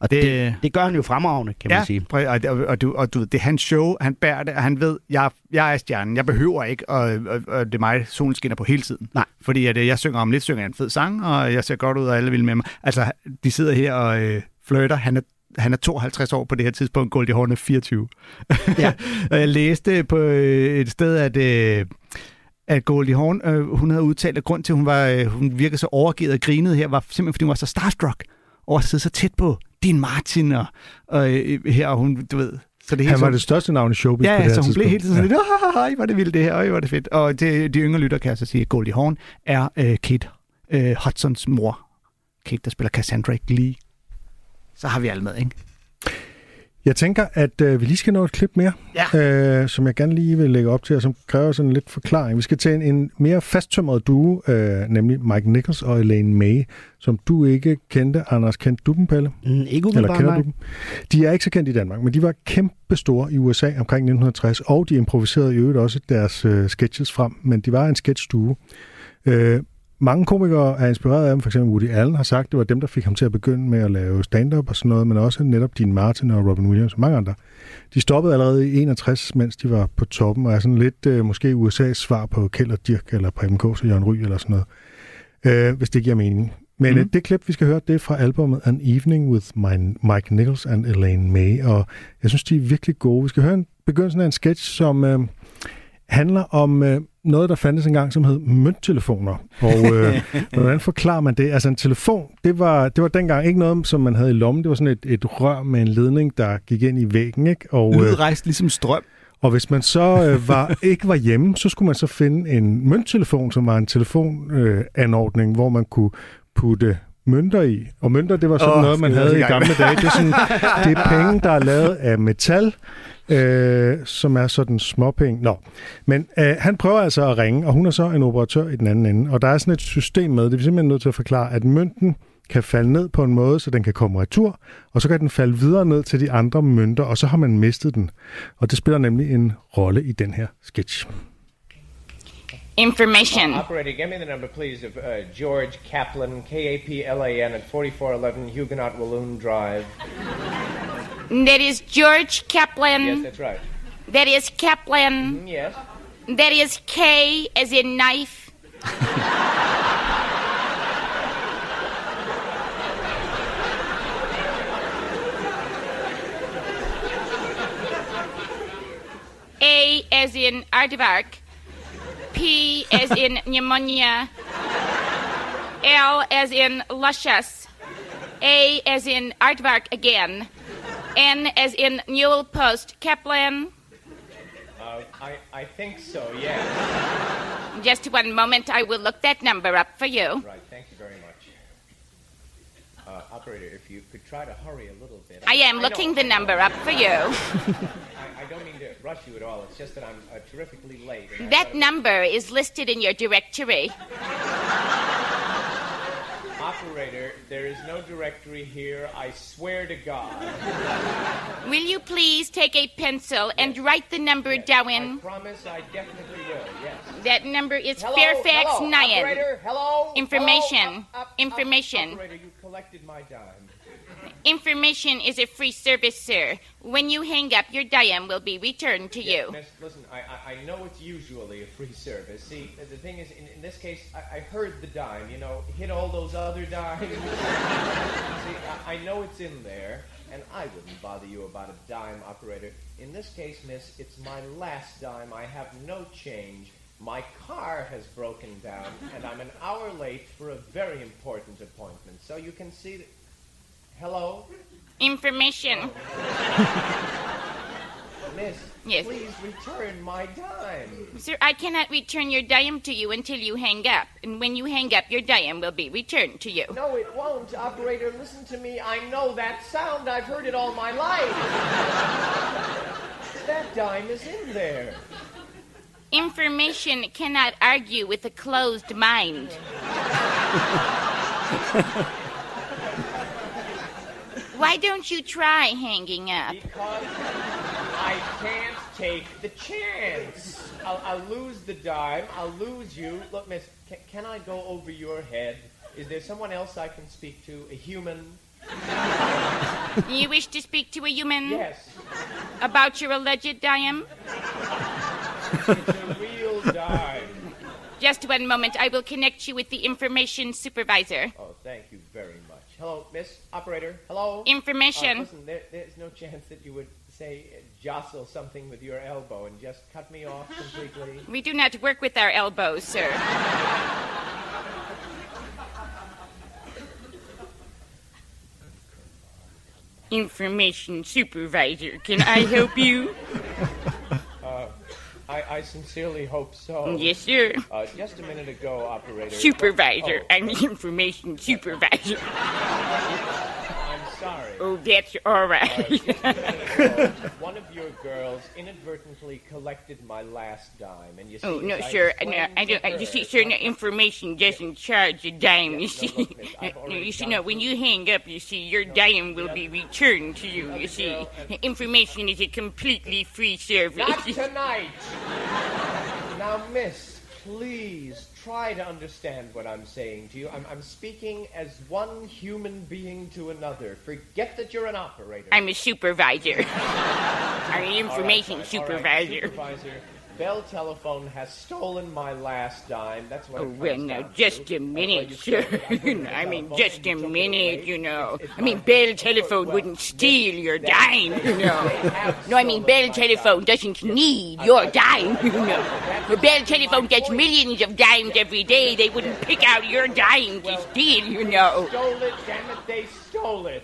Og det, Det- det, gør han jo fremragende, kan man sige. præ- og, og, og, du, og du, det er hans show, han bærer det, og han ved, jeg, jeg er stjernen, jeg behøver ikke, og, og, og det er mig, solen skinner på hele tiden. Nej. Fordi at, øh, jeg synger om lidt, synger en fed sang, og jeg ser godt ud, og alle vil med mig. Altså, de sidder her og øh, flirter, han er han er 52 år på det her tidspunkt, Goldie Hawn er 24. Ja. jeg læste på øh, et sted, at... Øh, at Goldie Hawn, øh, hun havde udtalt, at grund til, at hun, var, øh, hun virkede så overgivet og grinede her, var simpelthen, fordi hun var så starstruck over at sidde så tæt på din Martin og, og øh, her, og hun, du ved... Så det hele Han var så- det største navn i showbiz Ja, på det her så hun tidspunkt. blev hele tiden sådan lidt, "Ah, ej, hvor det vildt det her, øj, hvor det fedt. Og det, de yngre lytter kan altså sige, at Goldie Hawn er øh, Kate øh, Hudsons mor. Kate, der spiller Cassandra Glee. Så har vi alle med, ikke? Jeg tænker, at øh, vi lige skal nå et klip mere, ja. øh, som jeg gerne lige vil lægge op til, og som kræver sådan lidt forklaring. Vi skal til en, en mere fasttømret duo, øh, nemlig Mike Nichols og Elaine May, som du ikke kendte. Anders, kendte du dem, Pelle? Mm, ikke Eller kender du dem? De er ikke så kendt i Danmark, men de var kæmpe store i USA omkring 1960, og de improviserede i øvrigt også deres øh, sketches frem, men de var en sketchduo. Øh, mange komikere er inspireret af dem, for eksempel Woody Allen har sagt, at det var dem, der fik ham til at begynde med at lave stand-up og sådan noget, men også netop Dean Martin og Robin Williams og mange andre. De stoppede allerede i 61, mens de var på toppen, og er sådan lidt øh, måske USA's svar på Kjeld og Dirk, eller Preben Kås og Jørgen Ry, eller sådan noget, øh, hvis det giver mening. Men mm. det klip, vi skal høre, det er fra albumet An Evening with My, Mike Nichols and Elaine May, og jeg synes, de er virkelig gode. Vi skal høre en begyndelsen af en sketch, som øh, handler om øh, noget, der fandtes engang, som hed mønttelefoner. Og øh, hvordan forklarer man det? Altså en telefon, det var, det var dengang ikke noget, som man havde i lommen. Det var sådan et, et rør med en ledning, der gik ind i væggen. Ikke? Og, øh, Lyd rejst ligesom strøm. og hvis man så øh, var, ikke var hjemme, så skulle man så finde en mønttelefon, som var en telefonanordning, øh, anordning, hvor man kunne putte mønter i. Og mønter, det var sådan oh, noget, man havde i gamle dage. Det er, sådan, det er penge, der er lavet af metal, øh, som er sådan småpenge. Nå, men øh, han prøver altså at ringe, og hun er så en operatør i den anden ende. Og der er sådan et system med, det er vi simpelthen nødt til at forklare, at mønten kan falde ned på en måde, så den kan komme retur, og så kan den falde videre ned til de andre mønter, og så har man mistet den. Og det spiller nemlig en rolle i den her sketch. Information. Uh, operator, give me the number, please, of uh, George Kaplan, K-A-P-L-A-N, at 4411 Huguenot Walloon Drive. That is George Kaplan. Yes, that's right. That is Kaplan. Mm, yes. That is K as in knife. A as in aardvark. P as in pneumonia. L as in luscious. A as in aardvark again. N as in Newell Post. Kaplan. Uh, I, I think so, yes. Just one moment, I will look that number up for you. Right, thank you very much. Uh, operator, if you could try to hurry a little bit. I am know, looking the number up for you. I, I don't mean to rush you at all. It's just that I'm uh, terrifically late. That number is listed in your directory. Operator, there is no directory here. I swear to God. Will you please take a pencil and write the number I down? promise I definitely will, yes. That number is Hello, Fairfax hello, Nyan. Operator, hello? Information. Hello? Up, up, up. Information. Operator, you collected my dime. Information is a free service, sir. When you hang up, your dime will be returned to Yeah, you. miss, listen, I, I, know it's usually a free service. See, the, the thing is, in, in this case, I, I heard the dime, you know, hit all those other dimes. See, I, I know it's in there, and I wouldn't bother you about a dime, operator. In this case, miss, it's my last dime. I have no change. My car has broken down, and I'm an hour late for a very important appointment. So you can see that. Hello? Information. Miss, Yes. please return my dime. Sir, I cannot return your dime to you until you hang up. And when you hang up, your dime will be returned to you. No, it won't. Operator, listen to me. I know that sound. I've heard it all my life. that dime is in there. Information cannot argue with a closed mind. Why don't you try hanging up? Because I can't take the chance. I'll, I'll lose the dime. I'll lose you. Look, miss, can, can I go over your head? Is there someone else I can speak to? A human? You wish to speak to a human? Yes. About your alleged dime? It's a real dime. Just one moment, I will connect you with the information supervisor. Oh, thank you very much. Hello, Miss Operator. Hello. Information. Uh, listen, there, there's no chance that you would say uh, jostle something with your elbow and just cut me off completely. We do not work with our elbows, sir. Information supervisor, can I help you? Uh, I, I sincerely hope so. Yes, sir. Uh, just a minute ago, Operator. Supervisor. Oh, I'm the information supervisor. Oh, that's all right. Right. just a minute ago, one of your girls inadvertently collected my last dime, and you oh, see. Oh no, as I sir! No, I don't. I, you see, sir, no, information doesn't charge a dime. You see, look, miss, no, you see, no. When you hang up, you see, your dime will be returned to you. You see, information is a completely free service. Not tonight. now, Miss, please try to understand what I'm saying to you. I'm, I'm speaking as one human being to another. Forget that you're an operator. I'm a supervisor. I'm an information All right, fine. All right, supervisor. Supervisor, Bell Telephone has stolen my last dime. That's what Oh, well, now, just to. a minute, sir. I put it in the I mean, just a you took it minute, you know. I mean, Bell Telephone well, wouldn't steal your they- dime, you know. No, I mean, Bell Telephone doesn't need your dime, you know. Bell Telephone gets millions of dimes every day. They wouldn't pick out your dime to steal, you know. Stole it, damn it, they stole it.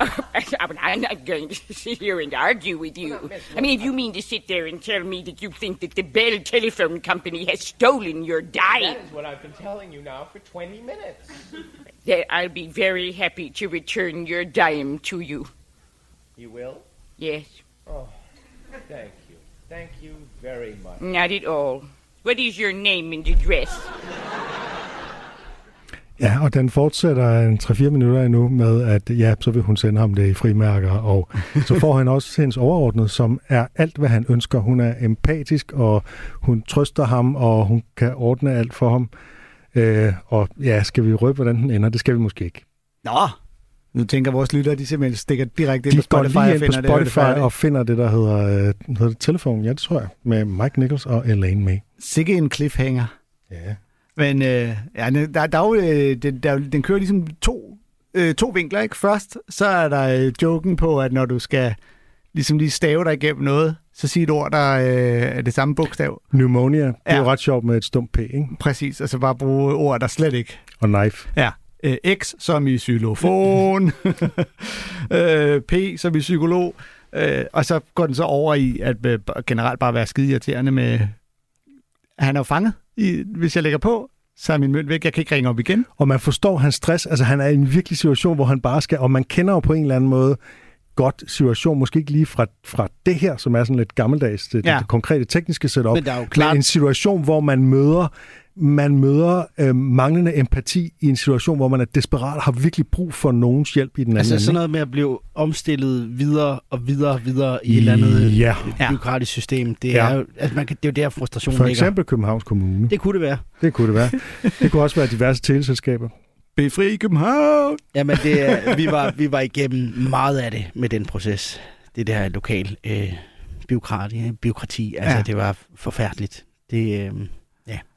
I'm not going to sit here and argue with you. I mean, if you mean to sit there and tell me that you think that the Bell Telephone Company has stolen your That dime, is what I've been telling you now for 20 minutes. then I'll be very happy to return your dime to you. You will? Yes, Oh, thank you. Thank you very much. not at all. What is your name and address? Ja, og den fortsætter en 3-4 minutter endnu med, at ja, så vil hun sende ham det i frimærker, og så får han også hendes overordnet, som er alt, hvad han ønsker. Hun er empatisk, og hun trøster ham, og hun kan ordne alt for ham. Øh, og ja, skal vi røbe, hvordan den ender? Det skal vi måske ikke. Nå, nu tænker vores lyttere, de simpelthen stikker direkte ind på Spotify lige og ind finder det, og det er Spotify færdigt. og finder det, der hedder, øh, hedder det telefon. Ja, det tror jeg. Med Mike Nichols og Elaine May. Sikke en cliffhanger. Ja. Men øh, ja, der, der er jo, øh, den, der, den kører ligesom to, øh, to vinkler. Ikke? Først så er der øh, joken på, at når du skal ligesom lige stave dig igennem noget, så sig et ord, der øh, er det samme bogstav. Pneumonia, det er Ja. jo ret sjovt med et stumt P, ikke? Præcis, og så bare bruge ord, der slet ikke. Og knife. Ja. Øh, X som i xylofon. øh, P som i psykolog. Øh, og så går den så over i at øh, generelt bare være skide irriterende med... Han er jo fanget, i, hvis jeg lægger på, så er min mønt væk. Jeg kan ikke ringe op igen. Og man forstår hans stress. Altså, han er i en virkelig situation, hvor han bare skal... Og man kender jo på en eller anden måde godt situation, måske ikke lige fra, fra det her, som er sådan lidt gammeldags, det, ja. Ja. det konkrete tekniske setup, Men der er jo klart- men en situation, hvor man møder man møder øh, manglende empati i en situation, hvor man er desperat og har virkelig brug for nogens hjælp i den anden Altså sådan noget med at blive omstillet videre og videre og videre i et eller andet Ja. ja. byråkratisk system. Det Ja. er jo altså man kan, det er jo der frustrationen For ligger. eksempel Københavns Kommune. Det kunne det være. Det kunne det være. det kunne også være diverse teleselskaber. Befri København! Jamen, det, er- vi, var, vi var igennem meget af det med den proces. Det der lokal øh, byråkrati, byråkrati. Altså, Ja. ja. det var forfærdeligt. Det, øh, ja.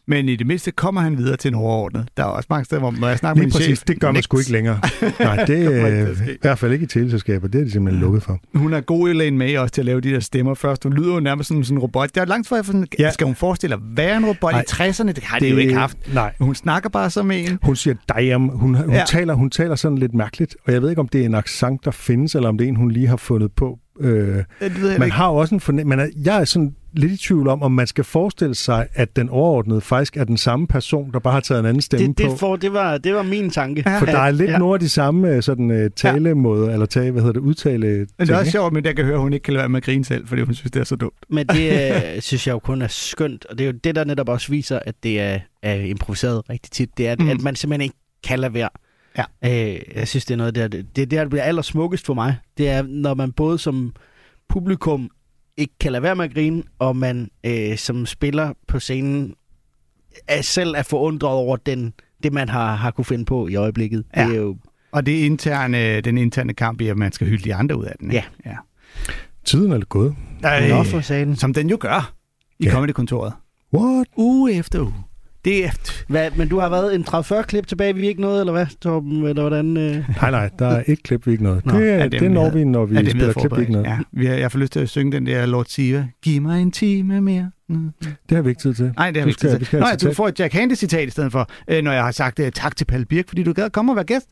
Men i det mindste kommer han videre til en overordnet. Der er også mange steder, hvor man snakker med Lige en præcis, chef. det gør man sgu ikke længere. Nej, det er i hvert fald ikke i teleselskaber. Det er de simpelthen lukket for. Hun er god Elaine May også til at lave de der stemmer først. Hun lyder jo nærmest som sådan en robot. Det er langt fra, jeg sådan, ja. skal hun forestille at være en robot Nej. i 60'erne? Det har det, de jo ikke haft. Nej. Hun snakker bare som en. Hun siger damn. Hun, hun, Ja. taler, hun taler sådan lidt mærkeligt, og jeg ved ikke, om det er en accent, der findes, eller om det er en, hun lige har fundet på. Øh, Det ved jeg man ikke. har også en fornem- man er, Jeg er sådan lidt i tvivl om, om man skal forestille sig, at den overordnede faktisk er den samme person, der bare har taget en anden stemme Det, på. det, for, det, var, det var min tanke. For der er lidt Ja. ja. nogle af de samme øh, sådan, øh, talemåder, eller tale, hvad hedder det, udtale Men det er også sjovt, men jeg kan høre, at hun ikke kan lade være med at grine selv, fordi hun synes, det er så dumt. Men det øh, synes jeg jo kun er skønt, og det er jo det, der netop også viser, at det er, er improviseret rigtig tit. Det er, at, mm. at man simpelthen ikke kan lade være. Ja. Øh, jeg synes, det er noget der, det, det er der, bliver allersmukkest for mig. Det er, når man både som publikum ikke kan lade være med at grine, og man øh, som spiller på scenen er selv er forundret over den, det, man har, har kunne finde på i øjeblikket. Ja. Det er jo, Og det er interne, den interne kamp i, at man skal hylde de andre ud af den. ikke? ja. Tiden er lidt gået. Øh, for satan. som den jo gør i Ja. Comedy-kontoret. What? Uge efter uge. Det er... Hvad, men du har været en 30-40 klip tilbage, vi ikke noget, eller hvad, Torben? Eller hvordan? Øh? Nej, nej, der er et klip, vi ikke noget. Nå, det, er, det, det når vi, når vi er det, spiller klip, vi ikke noget. Ja, vi har, jeg får lyst til at synge den der Lord Siva. Giv mig en time mere. Mm. Det har vi ikke tid til. Nej, det har vi ikke tid til. skal Nå, du får et Jack Handy-citat i stedet for, øh, når jeg har sagt øh, tak til Palle Birk, fordi du gad at komme og være gæst.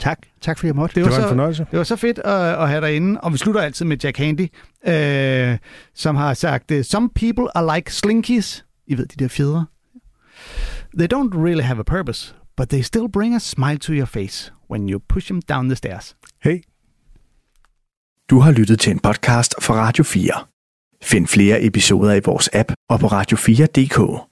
Tak. Tak fordi jeg måtte. Det var en så, fornøjelse. Det var så fedt at, at have dig inde, og vi slutter altid med Jack Handy, øh, som har sagt, øh, Some people are like slinkies. I ved, de der fjedre. They don't really have a purpose, but they still bring a smile to your face when you push them down the stairs. Hey. Du har lyttet til en podcast fra Radio 4. Find flere episoder i vores app og på radio4.dk.